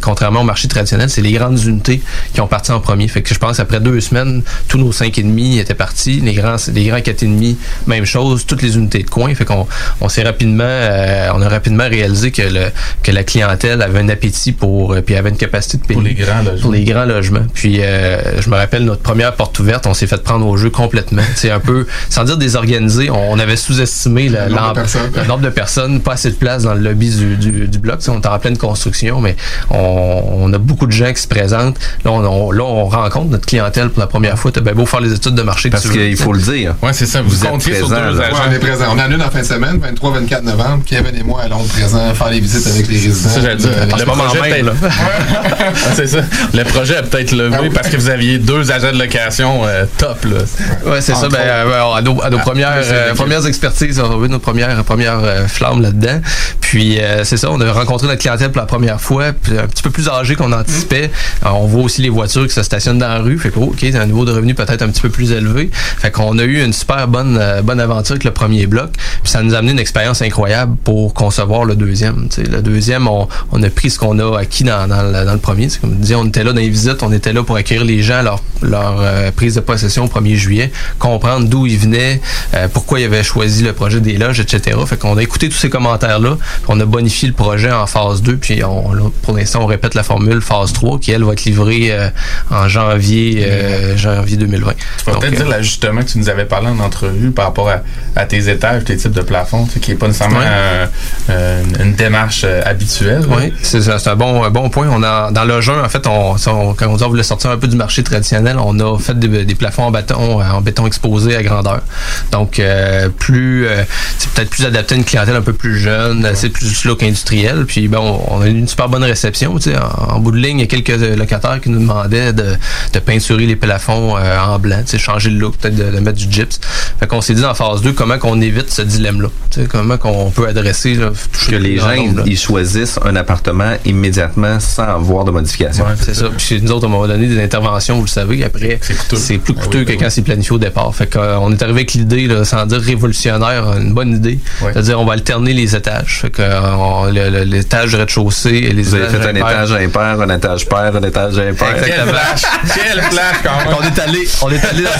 contrairement au marché traditionnel, c'est les grandes unités qui ont parti en premier. Fait que je pense après deux semaines, tous nos cinq et demi étaient partis. Les grands, les grands quatre et demi, même chose. Toutes les unités de coin. Fait qu'on on s'est rapidement, euh, on a rapidement réalisé que le que la clientèle avait un appétit pour, euh, puis avait une capacité de payer Pour les grands logements. pour les grands logements. Puis euh, je me rappelle notre première porte ouverte, on s'est fait prendre au jeu complètement. C'est un peu, sans dire désorganisé, on, on avait sous-estimé le, nombre de personnes. le nombre de personnes, pas assez de place dans le lobby du, du, du bloc. On est en pleine construction, mais on, on a beaucoup de gens qui se présentent. Là, on, on- là, on rencontre notre clientèle pour la première fois. T'as bien beau faire les études de marché Parce tu qu'il faut le dire. Ouais, c'est ça. Vous, Vous comptiez sur deux là. Ouais, agents. on est présent. On en a une en fin de semaine, 23-24 novembre. Kevin et moi allons présent faire les visites avec les résidents. Ça, j'allais dire. Le projet Ah, c'est ça. Le projet a peut-être levé Ah oui. parce que vous aviez deux agents de location euh, top, là. Ouais, c'est ça. Ben, euh, à nos, à nos premières, plus, c'est euh, premières expertises, on a eu nos premières, premières euh, flammes là-dedans. Puis, euh, c'est ça, on a rencontré notre clientèle pour la première fois, puis un petit peu plus âgée qu'on anticipait. Alors, on voit aussi les voitures qui se stationnent dans la rue. Fait que, oh, OK, c'est un niveau de revenu peut-être un petit peu plus élevé. Fait qu'on a eu une super bonne, euh, bonne aventure avec le premier bloc. Puis, ça nous a amené une expérience incroyable pour concevoir le deuxième. Le deuxième, on, on a pris ce qu'on a acquis dans, dans, le, dans le premier. C'est comme je disais, on était là dans les visites, on était là pour accueillir les gens à leur, leur euh, prise de possession au 1er juillet, comprendre d'où ils venaient, euh, pourquoi ils avaient choisi le projet des loges, etc. Fait qu'on a écouté tous ces commentaires-là, On a bonifié le projet en phase 2, puis on, là, pour l'instant, on répète la formule phase 3, qui, elle, va être livrée euh, en janvier, euh, janvier 2020. Tu peux Donc, peut-être euh, dire l'ajustement que tu nous avais parlé en entrevue par rapport à, à tes étages, tes types de plafonds, tu sais, qui n'est pas nécessairement Ouais. une démarche habituelle. Oui, c'est un bon, un bon point. On a, dans le jeu, en fait, on, quand on dit on voulait sortir un peu du marché traditionnel, on a fait des, des plafonds en béton, en béton exposé à grandeur. Donc, euh, plus, euh, c'est peut-être plus adapté à une clientèle un peu plus jeune, c'est plus look industriel. Puis, bon, on a eu une super bonne réception. Tu sais, en, en bout de ligne, il y a quelques euh, locataires qui nous demandaient de, de peinturer les plafonds euh, en blanc, tu sais, changer le look, peut-être de, de mettre du gyps. Fait qu'on s'est dit en phase 2 comment qu'on évite ce dilemme-là? Tu sais, comment qu'on peut adresser, là, Que le les gens, nombre, ils, ils choisissent un appartement immédiatement sans avoir de modification. C'est ça. Puis nous autres, on m'a donné des interventions, vous le savez. Après, c'est plus Ah coûteux que quand c'est planifié au départ. Fait qu'on est arrivé avec l'idée, là, sans dire révolutionnaire, une bonne idée. C'est-à-dire, on va alterner les étages. Fait que euh, l'étage rez-de-chaussée et les Vous avez étages fait un étage impair, un étage pair, un étage impair. Exactement. Quel flash quand même! on est allé, on est allé dans.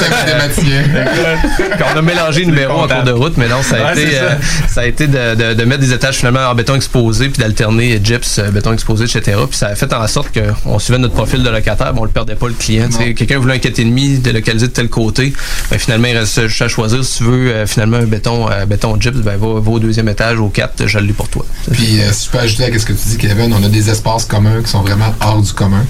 Quand on a mélangé numéros en cours de route, mais non, ça a Ouais, été, ça. euh, ça a été de, de- de mettre des étages finalement en béton exposé, puis d'alterner gyps, euh, béton exposé, etc. Puis ça a fait en sorte qu'on suivait notre profil de locataire, mais on le perdait pas le client. Quelqu'un voulait un 4,5 de localiser de tel côté, ben, finalement, il reste juste à choisir. Si tu veux euh, finalement un béton, euh, béton gyps, ben, va, va au deuxième étage, au 4, je l'ai pour toi. Puis, si je peux ajouter à ce que tu dis, Kevin, on a des espaces communs qui sont vraiment hors du commun.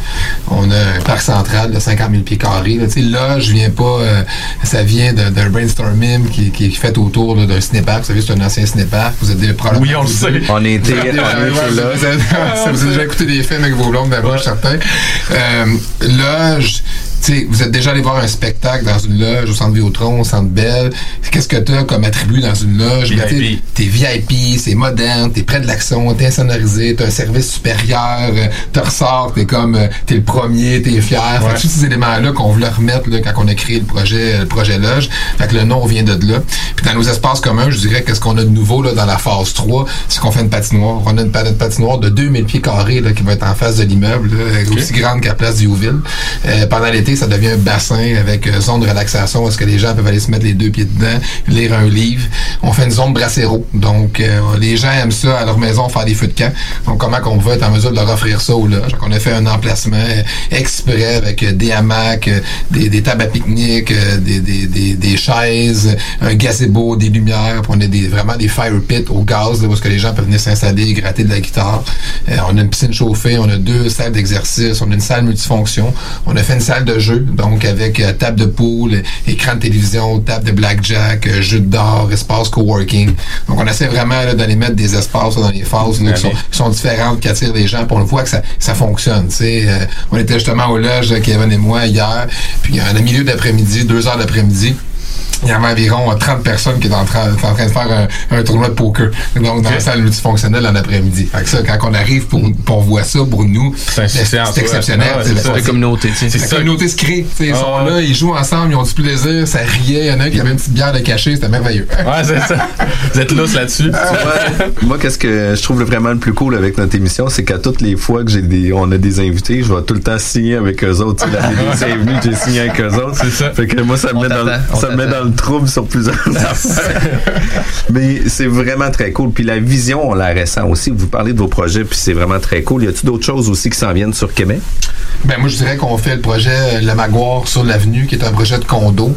On a un parc central de 50 000 pieds carrés. Là, là je viens pas... euh, ça vient de- d'un brainstorming qui, qui est fait autour d'un cinépark. Vous savez, c'est un ancien cinépark. Vous êtes des- probablement... Oui, on le sait. deux- On était, vous on était là. Déjà écouté des films avec vos blondes d'abord, je certain. Euh, là, je- sais, vous êtes déjà allé voir un spectacle dans une loge au centre Vidéotron, au centre Belle. Qu'est-ce que tu as comme attribut dans une loge? Ben, t'es- VIP, c'est moderne, t'es près de l'action, t'es insonorisé, t'as un service supérieur, euh, te ressors, t'es comme, euh, t'es le premier, t'es fier. Fait tous ces éléments-là qu'on voulait remettre là, quand on a créé le projet, le projet Loge. Fait que le nom vient de là. Puis dans nos espaces communs, je dirais que ce qu'on a de nouveau là, dans la phase 3, c'est qu'on fait une patinoire. On a une pa- une patinoire de 2000 pieds carrés là, qui va être en face de l'immeuble, aussi grande qu'à Place du Youville. Euh, pendant l'été, ça devient un bassin avec euh, zone de relaxation est-ce que les gens peuvent aller se mettre les deux pieds dedans, lire un livre? On fait une zone brassero. Donc, euh, les gens aiment ça à leur maison faire des feux de camp. Donc, comment qu'on va être en mesure de leur offrir ça au loge? Donc, on a fait un emplacement euh, exprès avec euh, des hamacs, des, des tables à pique-nique, des, des, des, des chaises, un gazebo, des lumières. On a des, vraiment des fire pits au gaz, où est-ce que les gens peuvent venir s'installer, gratter de la guitare. On a une piscine chauffée, on a deux salles d'exercice, on a une salle multifonction. On a fait une salle de donc avec euh, table de pool, écran de télévision, table de blackjack, euh, jeu d'or, espace coworking. Donc on essaie vraiment là, d'aller mettre des espaces là, dans les phases là, qui, sont, qui sont différentes, qui attirent les gens, puis on le voit que ça, ça fonctionne. Euh, on était justement au loge, Kevin et moi, hier, puis en milieu d'après-midi, deux heures d'après-midi, il y avait environ euh, 30 personnes qui étaient en train, en train de faire un, un tournoi de poker. Donc, dans la salle multifonctionnelle en après-midi. Fait que ça, quand on arrive pour, pour on voit ça pour nous, C'est exceptionnel. Ah ouais, c'est ça. la- La communauté, la ça. communauté se crée. Ils Ah sont ouais. là, ils jouent ensemble, ils ont du plaisir, ça riait. Il y en a un qui avait une petite bière de cachet, c'était merveilleux. Ouais, c'est ça. Vous êtes lousse là-dessus. Ouais. Moi, qu'est-ce que je trouve vraiment le plus cool avec notre émission, c'est qu'à toutes les fois que j'ai des, on a des invités, je vais tout le temps signer avec eux autres. Tu sais, L'année des j'ai signé avec eux autres. C'est ça. Fait que moi, ça me met dans, ça me met t'attend. dans le trouble sur plusieurs affaires. Mais c'est vraiment très cool. Puis la vision, on la ressent aussi. Vous parlez de vos projets, puis c'est vraiment très cool. Y a-t-il d'autres choses aussi qui s'en viennent sur Québec? Ben moi je dirais qu'on fait le projet euh, Le Maguire sur l'avenue, qui est un projet de condo,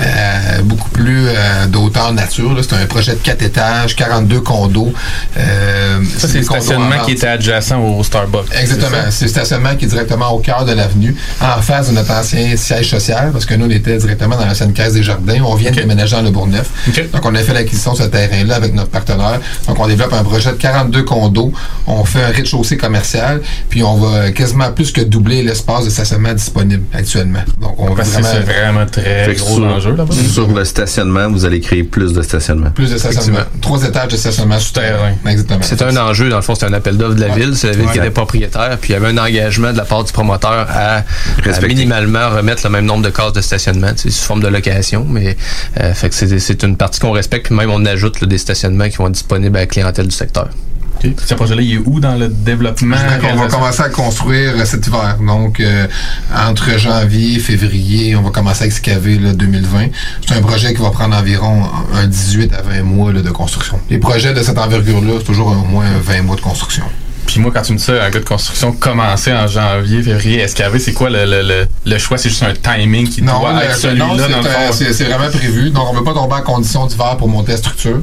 euh, beaucoup plus euh, d'auteur nature. là. C'est un projet de 4 étages, 42 condos. Euh, Ça, c'est le stationnement qui était adjacent au Starbucks. Exactement. C'est le stationnement qui est directement au cœur de l'avenue, en face de notre ancien siège social, parce que nous, on était directement dans l'ancienne caisse des jardins. On vient de déménager dans le Bourgneuf. Donc, on a fait l'acquisition de ce terrain-là avec notre partenaire. Donc, on développe un projet de 42 condos. On fait un rez-de-chaussée commercial, puis on va quasiment plus que doubler l'espace de stationnement disponible actuellement. Donc, on Parce vraiment c'est vraiment très gros sur, enjeu là-bas. sur le stationnement, vous allez créer plus de stationnement. plus de stationnement. Trois étages de stationnement souterrain. Exactement. C'est un enjeu, dans le fond, c'est un appel d'offres de la ville. C'est la ville qui était propriétaire. Puis il y avait un engagement de la part du promoteur à, minimalement remettre le même nombre de cases de stationnement, sais, sous forme de location. Mais euh, fait que c'est une partie qu'on respecte. Puis même on ajoute là, des stationnements qui vont être disponibles à la clientèle du secteur. OK. Ce projet-là, il est où dans le développement? Qu'on va commencer à construire euh, cet hiver. Donc, euh, entre janvier et février, on va commencer à excaver là, 2020. C'est un projet qui va prendre environ un 18 à 20 mois là, de construction. Les projets de cette envergure-là, c'est toujours au moins 20 mois de construction. Puis moi, quand tu me dis ça, un gars de construction commencer en janvier, février, excaver, c'est quoi le, le, le, le choix? C'est juste un timing qui Non, doit être celui-là euh, c'est vraiment prévu. Donc, on ne veut pas tomber en condition d'hiver pour monter la structure.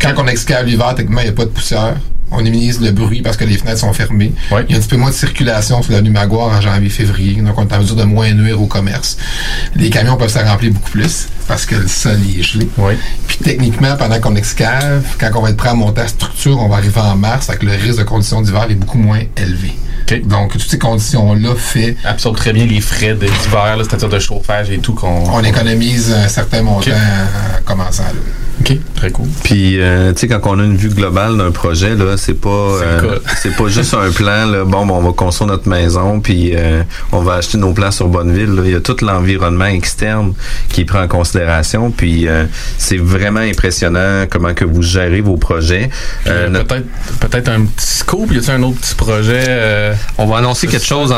Quand on excave l'hiver, techniquement, il n'y a pas de poussière. On minimise le bruit parce que les fenêtres sont fermées. Il y a un petit peu moins de circulation sur l'avenue Maguire en janvier-février. Donc, on est en mesure de moins nuire au commerce. Les camions peuvent se remplir beaucoup plus parce que le sol est gelé. Puis, techniquement, pendant qu'on excave, quand on va être prêt à monter la structure, on va arriver en mars avec le risque de conditions d'hiver est beaucoup moins élevé. Donc, toutes ces conditions-là fait Absorbe très bien les frais de- d'hiver, c'est-à-dire de chauffage et tout. qu'on on économise un certain montant en commençant là. OK, très cool. Puis, euh, tu sais, quand on a une vue globale d'un projet, là, c'est pas, euh, c'est pas juste un plan. Là, bon, ben, on va construire notre maison, puis euh, on va acheter nos plans sur Bonneville. là. Il y a tout l'environnement externe qui est pris en considération. Puis, euh, c'est vraiment impressionnant comment que vous gérez vos projets. Euh, notre- Peut-être peut-être un petit scoop, y a-t-il un autre petit projet? euh, On va annoncer quelque chose en,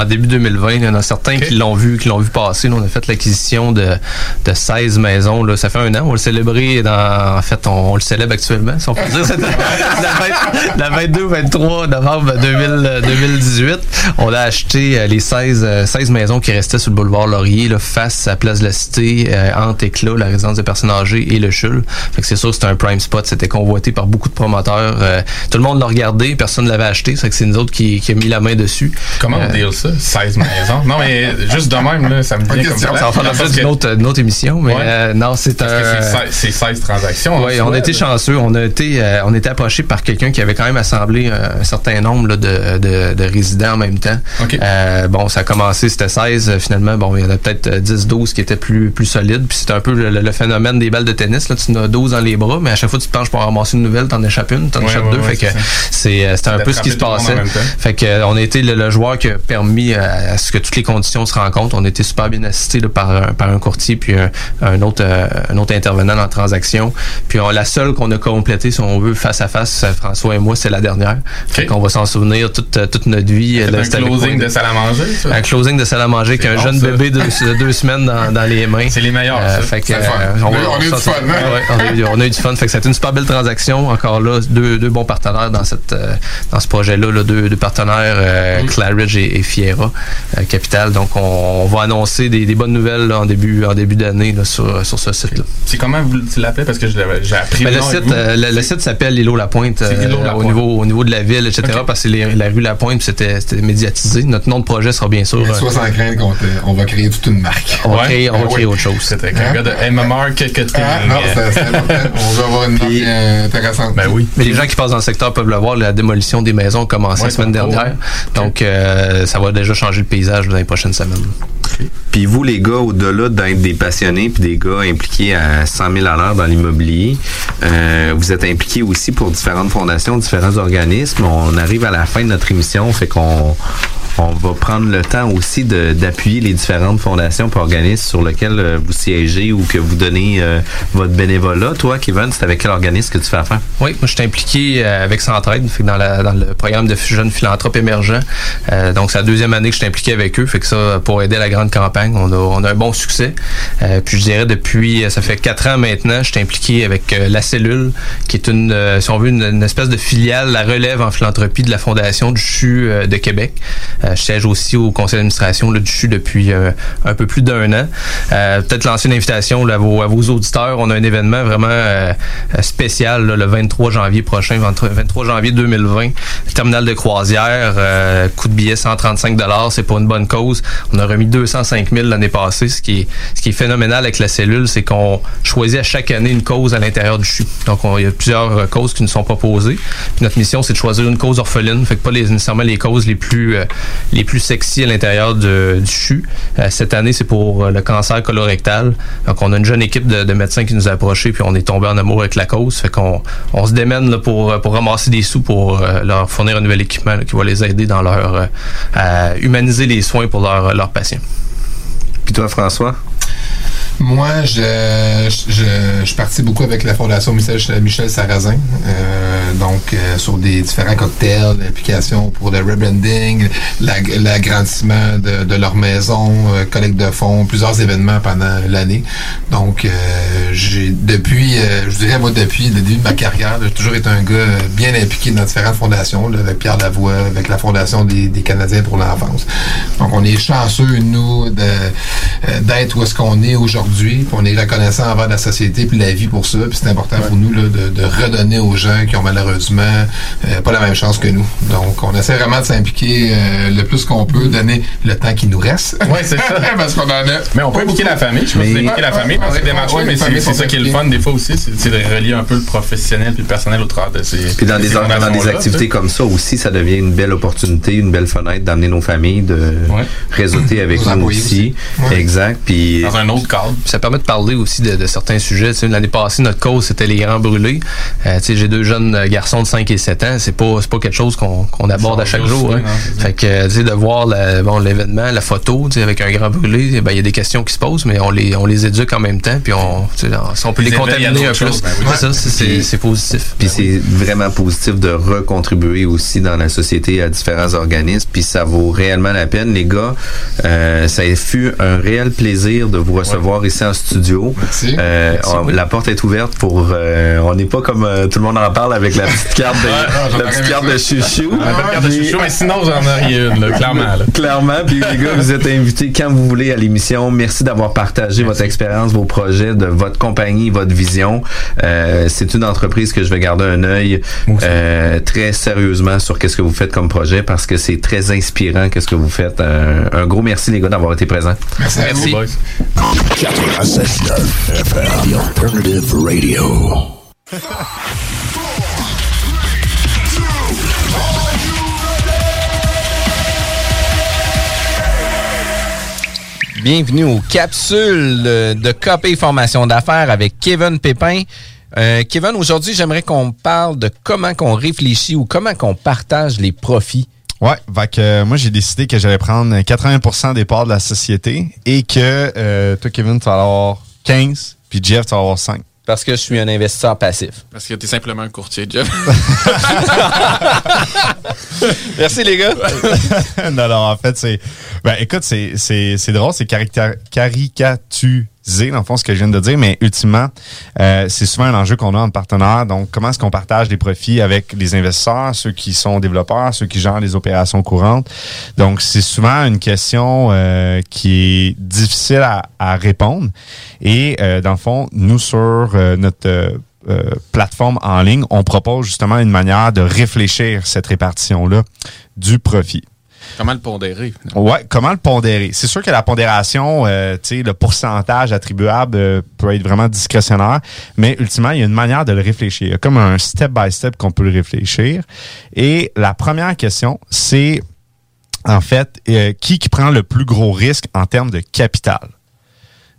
en début 2020. Il y en a certains qui l'ont vu, qui l'ont vu passer. Là, on a fait l'acquisition de, de 16 maisons. Là. Ça fait un an. On va le célébrer dans. En fait, on, on le célèbre actuellement, si on peut dire. C'est la 22-23 novembre 2000, 2018. On a acheté euh, les 16, euh, 16 maisons qui restaient sur le boulevard Laurier, là, face à Place de la Cité, euh, entre Éclat, la résidence des personnes âgées et le CHUL. Fait que c'est sûr que c'était un prime spot. C'était convoité par beaucoup de promoteurs. Euh, tout le monde l'a regardé, personne ne l'avait acheté. C'est que c'est nous autres qui, qui a mis la main dessus. Comment on deal ça? 16 maisons? Non, mais juste de même, là, ça me vient comme ça va faire l'objet d'une autre, d'une autre émission, mais Ouais. euh, non, c'est un. Parce que c'est 16 c'est 16 transactions. en Oui, on a été chanceux. On a été, euh, on approché par quelqu'un qui avait quand même assemblé euh, un certain nombre là, de, de, de résidents en même temps. Euh, bon, ça a commencé, c'était 16. euh, Finalement, bon, il y en a peut-être euh, 10, 12 qui étaient plus, plus solides. Puis c'est un peu le, le phénomène des balles de tennis. Là. Tu en as 12 dans les bras, mais à chaque fois que tu te penches pour ramasser une nouvelle, t'en échappes une, t'en Ouais, échappes ouais, deux. ouais, fait que c'est euh, c'était un peu ce qui se passait. Fait que euh, on a été le, le joueur qui a permis à, ce que toutes les conditions se rencontrent. On a été super bien assisté par, un- par un courtier puis un, un autre euh, un autre intervenant dans la transaction. Puis on, la seule qu'on a complétée, si on veut, face à face, euh, François et moi, c'est la dernière. Fait qu'on va s'en souvenir toute, euh, toute notre vie. C'est Là, un closing de salle à manger, ça? Un closing de salle à manger avec un bon, jeune ça. bébé de, de deux semaines dans, dans les mains. C'est les meilleurs, ça. fait que, euh, On a- on a eu du fun, hein? ouais, on, a eu, du fun. Fait que c'était une super belle transaction. Encore là, deux, deux bons partenaires dans cette euh, dans ce projet-là, là, deux, deux partenaires, euh, Mm. Claridge et, et Fiera euh, Capital. Donc, on, on va annoncer des, des bonnes nouvelles là, en début en début d'année là, sur, sur ce site-là. C'est comment vous Parce que je l'avais- j'ai appris Ben, le site, euh, le, le site s'appelle l'îlot La Pointe euh, Îlot La au Pointe. niveau au niveau de la ville, etc. Parce que les- la rue La Pointe, puis c'était c'était médiatisé. Notre nom de projet sera bien sûr. Euh, sois sans crainte qu'on va créer toute une marque. on va créer, on va créer oui. autre chose. C'était un gars de MMR marketing. Ah, non, c'est c'est important. On veut avoir une marque intéressante. Ben oui. Mais les gens qui passent dans le secteur peuvent le voir, la démolition des maisons a commencé Ouais, la semaine dernière. Donc, euh, ça va déjà changer le paysage dans les prochaines semaines. Puis vous, les gars, au-delà d'être des passionnés puis des gars impliqués à 100 000 à l'heure dans l'immobilier, euh, vous êtes impliqués aussi pour différentes fondations, différents organismes. On arrive à la fin de notre émission, fait qu'on on va prendre le temps aussi d'appuyer les différentes fondations et organismes sur lesquels euh, vous siégez ou que vous donnez euh, votre bénévolat. Toi, Kevin, c'est avec quel organisme que tu fais affaire? Oui, moi je suis impliqué euh, avec Centraide, fait dans, la, dans le programme de jeunes philanthropes émergents. Euh, donc c'est la deuxième année que je suis impliqué avec eux, fait que ça pour aider à la grande campagne, on a, on a un bon succès. Euh, puis je dirais depuis, euh, ça fait quatre ans maintenant, je suis impliqué avec la cellule, qui est une, si on veut, une, une espèce de filiale, la relève en philanthropie de la fondation du CHU de Québec. Euh, je siège aussi au conseil d'administration du CHU depuis euh, un peu plus d'un an. Euh, Peut-être lancer une invitation là, à, vos, à vos auditeurs. On a un événement vraiment euh, euh, spécial là, le 23 janvier prochain, 23 23 janvier 2020. Terminal de croisière, euh, coût de billet 135 C'est pour une bonne cause. On a remis 205 000 l'année passée. Ce qui, est, ce qui est phénoménal avec la cellule, c'est qu'on choisit à chaque année une cause à l'intérieur du CHU. Donc, on- il y a plusieurs euh, causes qui nous sont proposées. Puis notre mission, c'est de choisir une cause orpheline. Fait que pas les, nécessairement les causes les plus, euh, les plus sexy à l'intérieur du CHU. Euh, cette année, c'est pour euh, le cancer colorectal. Donc, on a une jeune équipe de, de médecins qui nous a approchés, puis on est tombé en amour avec la cause. Fait qu'on on se démène pour, euh, pour ramasser des sous pour leur fournir un nouvel équipement qui va les aider dans leur à humaniser les soins pour leurs leurs patients. Puis toi, François? Moi, je, je, je suis parti beaucoup avec la Fondation Michel, Michel Sarrazin. Euh, donc, euh, sur des différents cocktails, l'application pour le rebranding, l'agrandissement de, de, leur maison, euh, collecte de fonds, plusieurs événements pendant l'année. Donc, j'ai depuis, je dirais moi, depuis le début de ma carrière, j'ai toujours été un gars bien impliqué dans différentes fondations, là, avec Pierre Lavoie, avec la Fondation des, des Canadiens pour l'enfance. Donc, on est chanceux, nous, d'être où est-ce qu'on est aujourd'hui. On est reconnaissant envers la société puis la vie pour ça. Puis c'est important pour nous là, de, de, redonner aux gens qui ont malheureusement euh, pas la même chance que nous. Donc, on essaie vraiment de s'impliquer euh, le plus qu'on peut, donner le temps qui nous reste. Oui, c'est ça. Parce qu'on en a. Mais on peut impliquer la famille. Je pense mais... impliquer la famille dans cette démarche mais c'est ça qui est le fun des fois aussi, c'est de relier un peu le professionnel puis le personnel au travers de ces. Puis dans des, dans des activités comme ça aussi, ça devient une belle opportunité, une belle fenêtre d'amener nos familles, de réseauter avec nous aussi. Exact. Puis dans un autre cadre. Ça permet de parler aussi de, certains sujets. L'année passée, notre cause, c'était les grands brûlés. Euh, J'ai deux jeunes garçons de 5 et 7 ans. C'est pas, pas quelque chose qu'on aborde à chaque jour. Hein. fait que, de voir bon, l'événement, la photo, avec un grand brûlé, eh ben, il y a des questions qui se posent, mais on les, on les éduque en même temps, puis on, on peut les, contaminer un peu. Ben ça, c'est positif. Puis c'est vraiment positif de recontribuer aussi dans la société à différents organismes, puis ça vaut réellement la peine. Les gars, euh, ça fut un réel plaisir de vous recevoir ici en studio. Euh, la porte est ouverte pour. Euh, on n'est pas comme euh, tout le monde en parle avec la petite carte de, la petite carte de chouchou. La petite carte de chouchou, mais sinon j'en ai une, clairement. Clairement. Puis les gars, vous êtes invités quand vous voulez à l'émission. Merci d'avoir partagé votre expérience, vos projets, de votre compagnie, votre vision. C'est une entreprise que je vais garder un œil très sérieusement sur qu'est-ce que vous faites comme projet parce que c'est très inspirant qu'est-ce que vous faites. un gros merci les gars d'avoir été présents. Merci. merci. Bienvenue aux capsules de Copé Formation d'affaires avec Kevin Pépin. Euh, Kevin, aujourd'hui, j'aimerais qu'on parle de comment qu'on réfléchit ou comment qu'on partage les profits Ouais, fait que euh, moi j'ai décidé que j'allais prendre 80% des parts de la société et que euh, toi Kevin tu vas avoir 15 puis Jeff tu vas avoir 5. Parce que je suis un investisseur passif. Parce que tu es simplement un courtier, Jeff. Merci les gars. non, non, en fait, c'est. Ben écoute, c'est drôle, c'est caricature dans le fond, ce que je viens de dire, mais ultimement, euh, c'est souvent un enjeu qu'on a en partenaire. Donc, comment est-ce qu'on partage les profits avec les investisseurs, ceux qui sont développeurs, ceux qui gèrent les opérations courantes? Donc, c'est souvent une question euh, qui est difficile à, répondre. Et euh, dans le fond, nous, sur notre plateforme en ligne, on propose justement une manière de réfléchir cette répartition-là du profit. Comment le pondérer? Ouais, comment le pondérer? C'est sûr que la pondération, euh, le pourcentage attribuable euh, peut être vraiment discrétionnaire, mais ultimement, il y a une manière de le réfléchir. Il y a comme un step-by-step qu'on peut le réfléchir. Et la première question, c'est en fait, euh, qui qui prend le plus gros risque en termes de capital?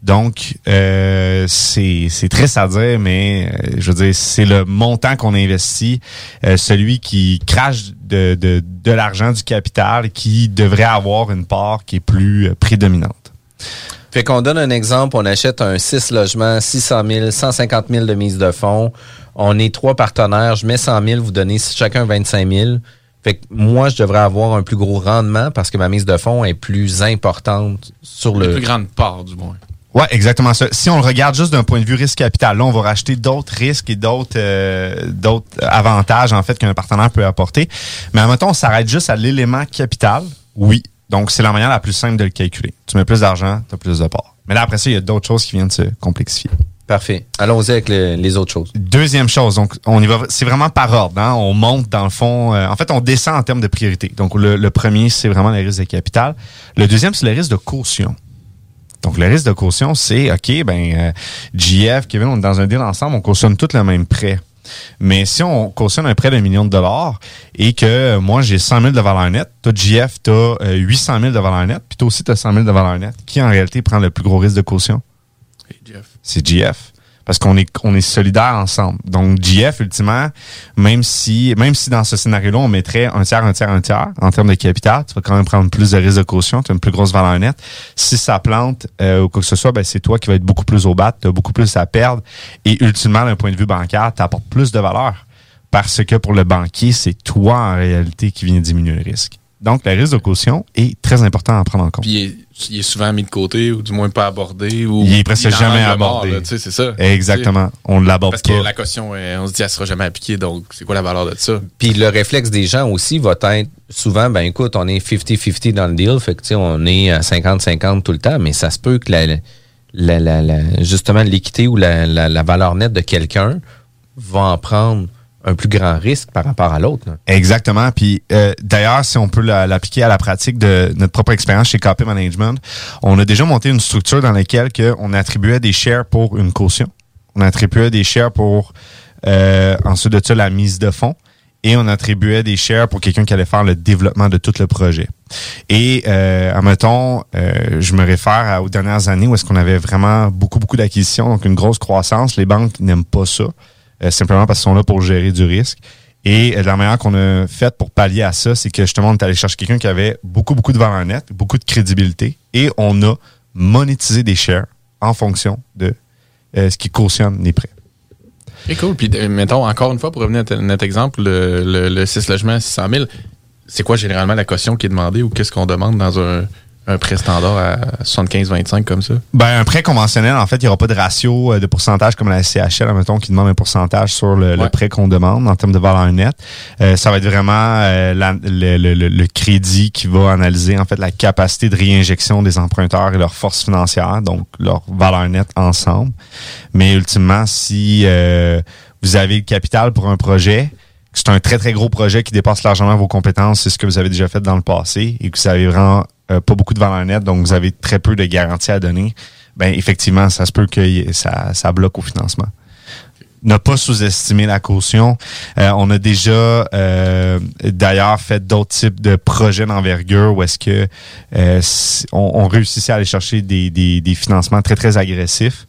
Donc, euh, c'est très à dire, mais euh, je veux dire, c'est le montant qu'on investit, euh, celui qui crache de, de, de l'argent, du capital, qui devrait avoir une part qui est plus euh, prédominante. Fait qu'on donne un exemple, on achète un 6 logements, 600 000, 150 000 de mise de fonds. On est trois partenaires, je mets 100 000, vous donnez chacun 25 000. Fait que moi, je devrais avoir un plus gros rendement parce que ma mise de fonds est plus importante sur le... plus grande part, du moins. Ouais, exactement ça. Si on le regarde juste d'un point de vue risque capital, là, on va racheter d'autres risques et d'autres euh, d'autres avantages en fait qu'un partenaire peut apporter. Mais en même temps, on s'arrête juste à l'élément capital. Oui. Donc, c'est la manière la plus simple de le calculer. Tu mets plus d'argent, tu as plus de parts. Mais là, après ça, il y a d'autres choses qui viennent se complexifier. Parfait. Allons-y avec les autres choses. Deuxième chose, donc on y va. C'est vraiment par ordre. Hein? On monte dans le fond. Euh, en fait, on descend en termes de priorité. Donc le, le premier, c'est vraiment les risques de capital. Le deuxième, c'est les risques de caution. Donc, le risque de caution, c'est, OK, ben, euh, GF, Kevin, on est dans un deal ensemble, on cautionne tout le même prêt. Mais si on cautionne un prêt d'un million de dollars et que euh, moi, j'ai 100 000 de valeur nette, toi, GF, tu as 800 000 de valeur nette, puis toi aussi, tu as 100 000 de valeur nette, qui en réalité prend le plus gros risque de caution? C'est GF. C'est GF. Parce qu'on est on est solidaires ensemble. Donc JF ultimement, même si même si dans ce scénario-là on mettrait un tiers, un tiers, un tiers en termes de capital, tu vas quand même prendre plus de risque de caution, tu as une plus grosse valeur nette. Si ça plante euh, ou quoi que ce soit, ben c'est toi qui vas être beaucoup plus au bat, tu as beaucoup plus à perdre et ultimement d'un point de vue bancaire, tu apportes plus de valeur parce que pour le banquier, c'est toi en réalité qui viens diminuer le risque. Donc, le risque de caution est très important à prendre en compte. Puis il est, il est souvent mis de côté ou du moins pas abordé. Ou Il est presque il jamais abordé. tu sais, c'est ça. Exactement. On l'aborde Parce que pas. la caution, euh, on se dit, elle sera jamais appliquée. Donc, c'est quoi la valeur de ça? Puis le réflexe des gens aussi va être souvent, ben écoute, on est 50-50 dans le deal, fait que tu sais, on est à 50-50 tout le temps, mais ça se peut que la, la, la- la- justement l'équité ou la, la- la valeur nette de quelqu'un va en prendre un plus grand risque par rapport à l'autre. Exactement. Puis euh, d'ailleurs, si on peut la- l'appliquer à la pratique de notre propre expérience chez KP Management, on a déjà monté une structure dans laquelle que on attribuait des shares pour une caution. On attribuait des shares pour euh, ensuite de ça la mise de fonds. Et on attribuait des shares pour quelqu'un qui allait faire le développement de tout le projet. Et, euh, admettons, euh, je me réfère aux dernières années où est-ce qu'on avait vraiment beaucoup, beaucoup d'acquisitions, donc une grosse croissance. Les banques n'aiment pas ça, simplement parce qu'ils sont là pour gérer du risque. Et euh, la manière qu'on a faite pour pallier à ça, c'est que justement, on est allé chercher quelqu'un qui avait beaucoup, beaucoup de valeur nette, beaucoup de crédibilité, et on a monétisé des shares en fonction de euh, ce qui cautionne les prêts. C'est cool. Puis, euh, mettons, encore une fois, pour revenir à notre exemple, le, le, le 6 logements à 600 000, c'est quoi généralement la caution qui est demandée ou qu'est-ce qu'on demande dans un, un prêt standard à 75-25 comme ça? Ben, un prêt conventionnel, en fait, il n'y aura pas de ratio euh, de pourcentage comme la CHL, admettons, qui demande un pourcentage sur le, prêt qu'on demande en termes de valeur nette. Euh, ça va être vraiment euh, la- le, le- le- le crédit qui va analyser, en fait, la capacité de réinjection des emprunteurs et leur force financière, donc leur valeur nette ensemble. Mais ultimement, si euh, vous avez le capital pour un projet, c'est un très, très gros projet qui dépasse largement vos compétences, c'est ce que vous avez déjà fait dans le passé, et que vous avez vraiment euh, pas beaucoup de valeur nette, donc vous avez très peu de garanties à donner, ben effectivement, ça se peut que ça, ça bloque au financement. Ne pas sous-estimer la caution. Euh, on a déjà euh, d'ailleurs fait d'autres types de projets d'envergure où est-ce que euh, on, on réussissait à aller chercher des, des, des financements très, très agressifs.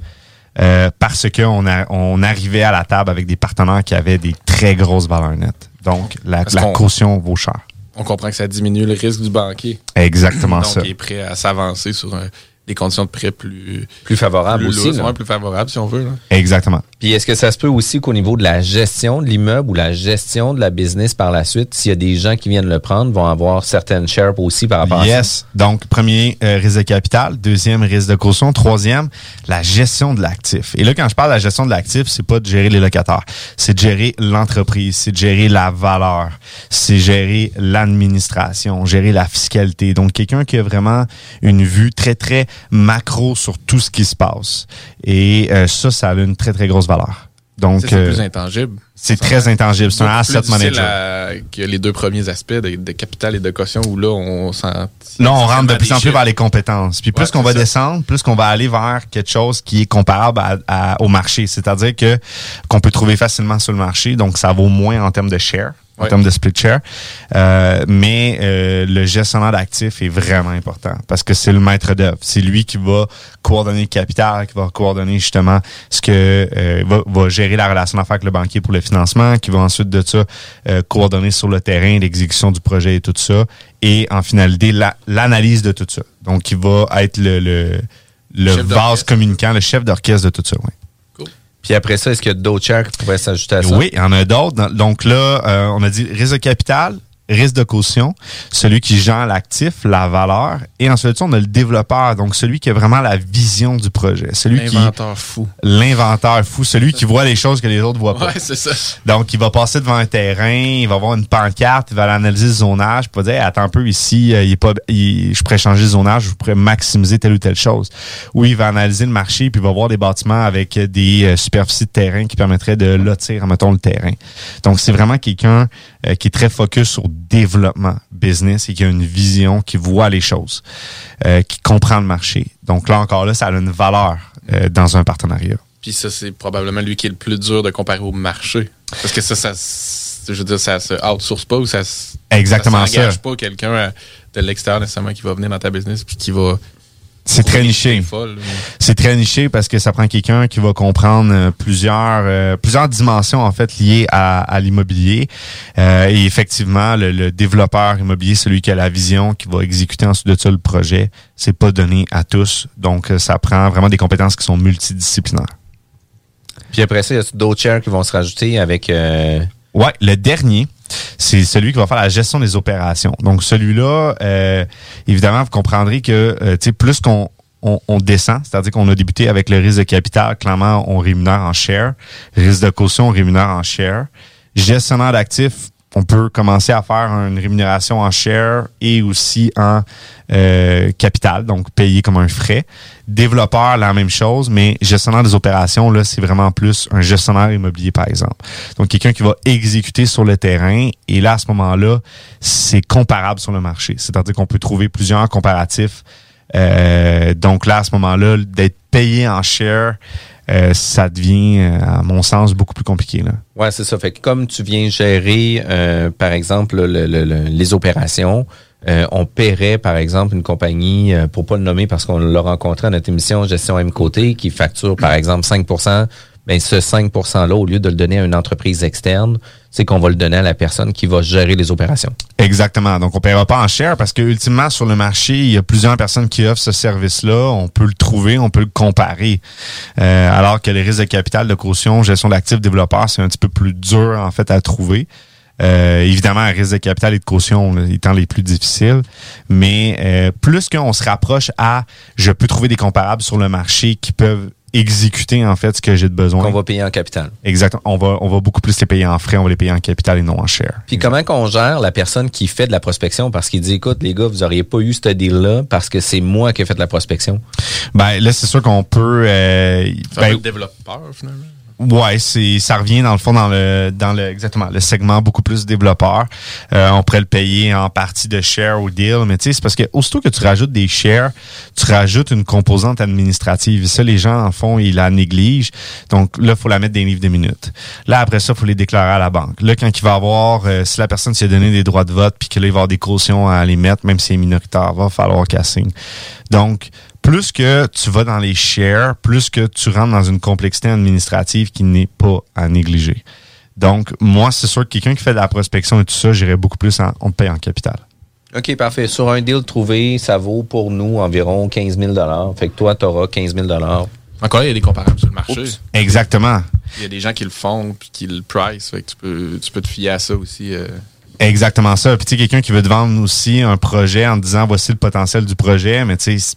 euh, parce qu'on a, on arrivait à la table avec des partenaires qui avaient des très grosses valeurs nettes. Donc, la, la caution vaut cher. On comprend que ça diminue le risque du banquier. Exactement Donc, ça. il est prêt à s'avancer sur un- des conditions de prêt plus, Plus favorable plus aussi. lourdes, plus favorables, si on veut. là. Exactement. Puis est-ce que ça se peut aussi qu'au niveau de la gestion de l'immeuble ou la gestion de la business par la suite, s'il y a des gens qui viennent le prendre, vont avoir certaines shares aussi par rapport à ça? Yes. Donc, premier, euh, risque de capital. Deuxième, risque de caution. Troisième, la gestion de l'actif. Et là, quand je parle de la gestion de l'actif, c'est pas de gérer les locataires. C'est de gérer l'entreprise. C'est de gérer la valeur. C'est gérer l'administration, gérer la fiscalité. Donc, quelqu'un qui a vraiment une vue très, très macro sur tout ce qui se passe. Et euh, ça, ça a une très, très grosse valeur. Donc, c'est euh, plus intangible. c'est très intangible. C'est un asset manager. à- que les deux premiers aspects de, de capital et de caution où là, on sent. Là, on rentre de plus en plus vers les compétences. Puis plus Ouais, qu'on va ça. descendre, plus qu'on va aller vers quelque chose qui est comparable à- à- au marché. C'est-à-dire que qu'on peut trouver facilement sur le marché. Donc, ça vaut moins en termes de share, en termes de split share. Euh, mais euh, le gestionnaire d'actifs est vraiment important parce que c'est le maître d'œuvre. C'est lui qui va coordonner le capital, qui va coordonner justement ce que euh, va, va gérer la relation d'affaires avec le banquier pour le financement, qui va ensuite de ça euh, coordonner sur le terrain l'exécution du projet et tout ça, et en finalité la- l'analyse de tout ça. Donc, il va être le, le, le vase communicant, le chef d'orchestre de tout ça. Oui. Puis après ça, est-ce qu'il y a d'autres shares qui pourraient s'ajouter à ça? Oui, il y en a d'autres. Donc là, euh, on a dit de capital, risque de caution, celui qui gère l'actif, la valeur, et ensuite on a le développeur, donc celui qui a vraiment la vision du projet, celui qui L'inventeur fou. l'inventeur fou, celui qui voit les choses que les autres voient pas. Ouais, c'est ça. Donc, il va passer devant un terrain, il va voir une pancarte, il va analyser le zonage, puis il va dire, Hey, attends un peu, ici, euh, il est pas, il- je pourrais changer le zonage, je pourrais maximiser telle ou telle chose. Ou il va analyser le marché, puis il va voir des bâtiments avec des euh, superficies de terrain qui permettraient de lotir, mettons, le terrain. Donc, c'est vraiment quelqu'un euh, qui est très focus sur développement business et qui a une vision, qui voit les choses, euh, qui comprend le marché. Donc là, encore là, ça a une valeur euh, dans un partenariat. Puis ça, c'est probablement lui qui est le plus dur de comparer au marché. Parce que ça, ça, je veux dire, ça se outsource pas ou ça Exactement ça. pas quelqu'un de l'extérieur nécessairement qui va venir dans ta business puis qui va C'est très niché. C'est très niché parce que ça prend quelqu'un qui va comprendre euh, plusieurs euh, plusieurs dimensions en fait liées à, à l'immobilier. Euh, et effectivement, le, le, développeur immobilier, celui qui a la vision, qui va exécuter ensuite de ça le projet, c'est pas donné à tous. Donc, ça prend vraiment des compétences qui sont multidisciplinaires. Puis après ça, il y a d'autres chairs qui vont se rajouter avec. Euh... Ouais, le dernier, c'est celui qui va faire la gestion des opérations. Donc celui-là, euh, évidemment, vous comprendrez que euh, plus qu'on on, descend, c'est-à-dire qu'on a débuté avec le risque de capital, clairement, on rémunère en share. Risque de caution, on rémunère en share. Gestionnaire d'actifs, on peut commencer à faire une rémunération en share et aussi en euh, capital, donc payer comme un frais. Développeur, la même chose, mais gestionnaire des opérations, là, c'est vraiment plus un gestionnaire immobilier, par exemple. Donc, quelqu'un qui va exécuter sur le terrain, et là, à ce moment-là, c'est comparable sur le marché. C'est-à-dire qu'on peut trouver plusieurs comparatifs. Euh, donc là, à ce moment-là, d'être payé en share, euh, ça devient, euh, à mon sens, beaucoup plus compliqué. Là. Ouais, c'est ça. Fait que comme tu viens gérer, euh, par exemple, les opérations, on paierait, par exemple, une compagnie, pour pas le nommer parce qu'on l'a rencontré à notre émission Gestion M Côté, qui facture, par exemple, 5 ben ce 5 %-là, au lieu de le donner à une entreprise externe, c'est qu'on va le donner à la personne qui va gérer les opérations. Exactement. Donc, on ne paiera pas en cher parce que ultimement, sur le marché, il y a plusieurs personnes qui offrent ce service-là. On peut le trouver, on peut le comparer. Euh, alors que les risques de capital, de caution, gestion d'actifs, développeurs, c'est un petit peu plus dur, en fait, à trouver. Euh, évidemment, un risque de capital et de caution étant les plus difficiles. Mais euh, plus qu'on se rapproche à je peux trouver des comparables sur le marché qui peuvent exécuter en fait ce que j'ai de besoin. Qu'on va payer en capital. Exactement. On va, on va beaucoup plus les payer en frais, on va les payer en capital et non en share. Puis comment qu'on gère la personne qui fait de la prospection? Parce qu'il dit écoute les gars, vous auriez pas eu ce deal là parce que c'est moi qui ai fait la prospection. Ben là c'est sûr qu'on peut euh, ben, le développeur finalement. Ouais, c'est ça revient dans le fond dans le dans le exactement le segment beaucoup plus développeur. Euh, on pourrait le payer en partie de share ou deal, mais tu sais c'est parce que aussitôt que tu rajoutes des shares, tu rajoutes une composante administrative. Et ça les gens en fond ils la négligent. Donc là faut la mettre des livres de minutes. Là après ça faut les déclarer à la banque. Là quand il va avoir euh, si la personne s'est donné des droits de vote puis qu'il va avoir des cautions à les mettre même si c'est minoritaire, va falloir qu'elle signe. Donc plus que tu vas dans les shares, plus que tu rentres dans une complexité administrative qui n'est pas à négliger. Donc, moi, c'est sûr que quelqu'un qui fait de la prospection et tout ça, j'irais beaucoup plus en, on paye en capital. OK, parfait. Sur un deal trouvé, ça vaut pour nous environ 15 000 Fait que toi, tu auras 15 000 Encore, il y a des comparables sur le marché. Exactement. Il y a des gens qui le font puis qui le price. Fait que tu peux, tu peux te fier à ça aussi. Euh. Exactement ça. Puis tu sais, quelqu'un qui veut te vendre aussi un projet en disant voici le potentiel du projet, mais tu sais,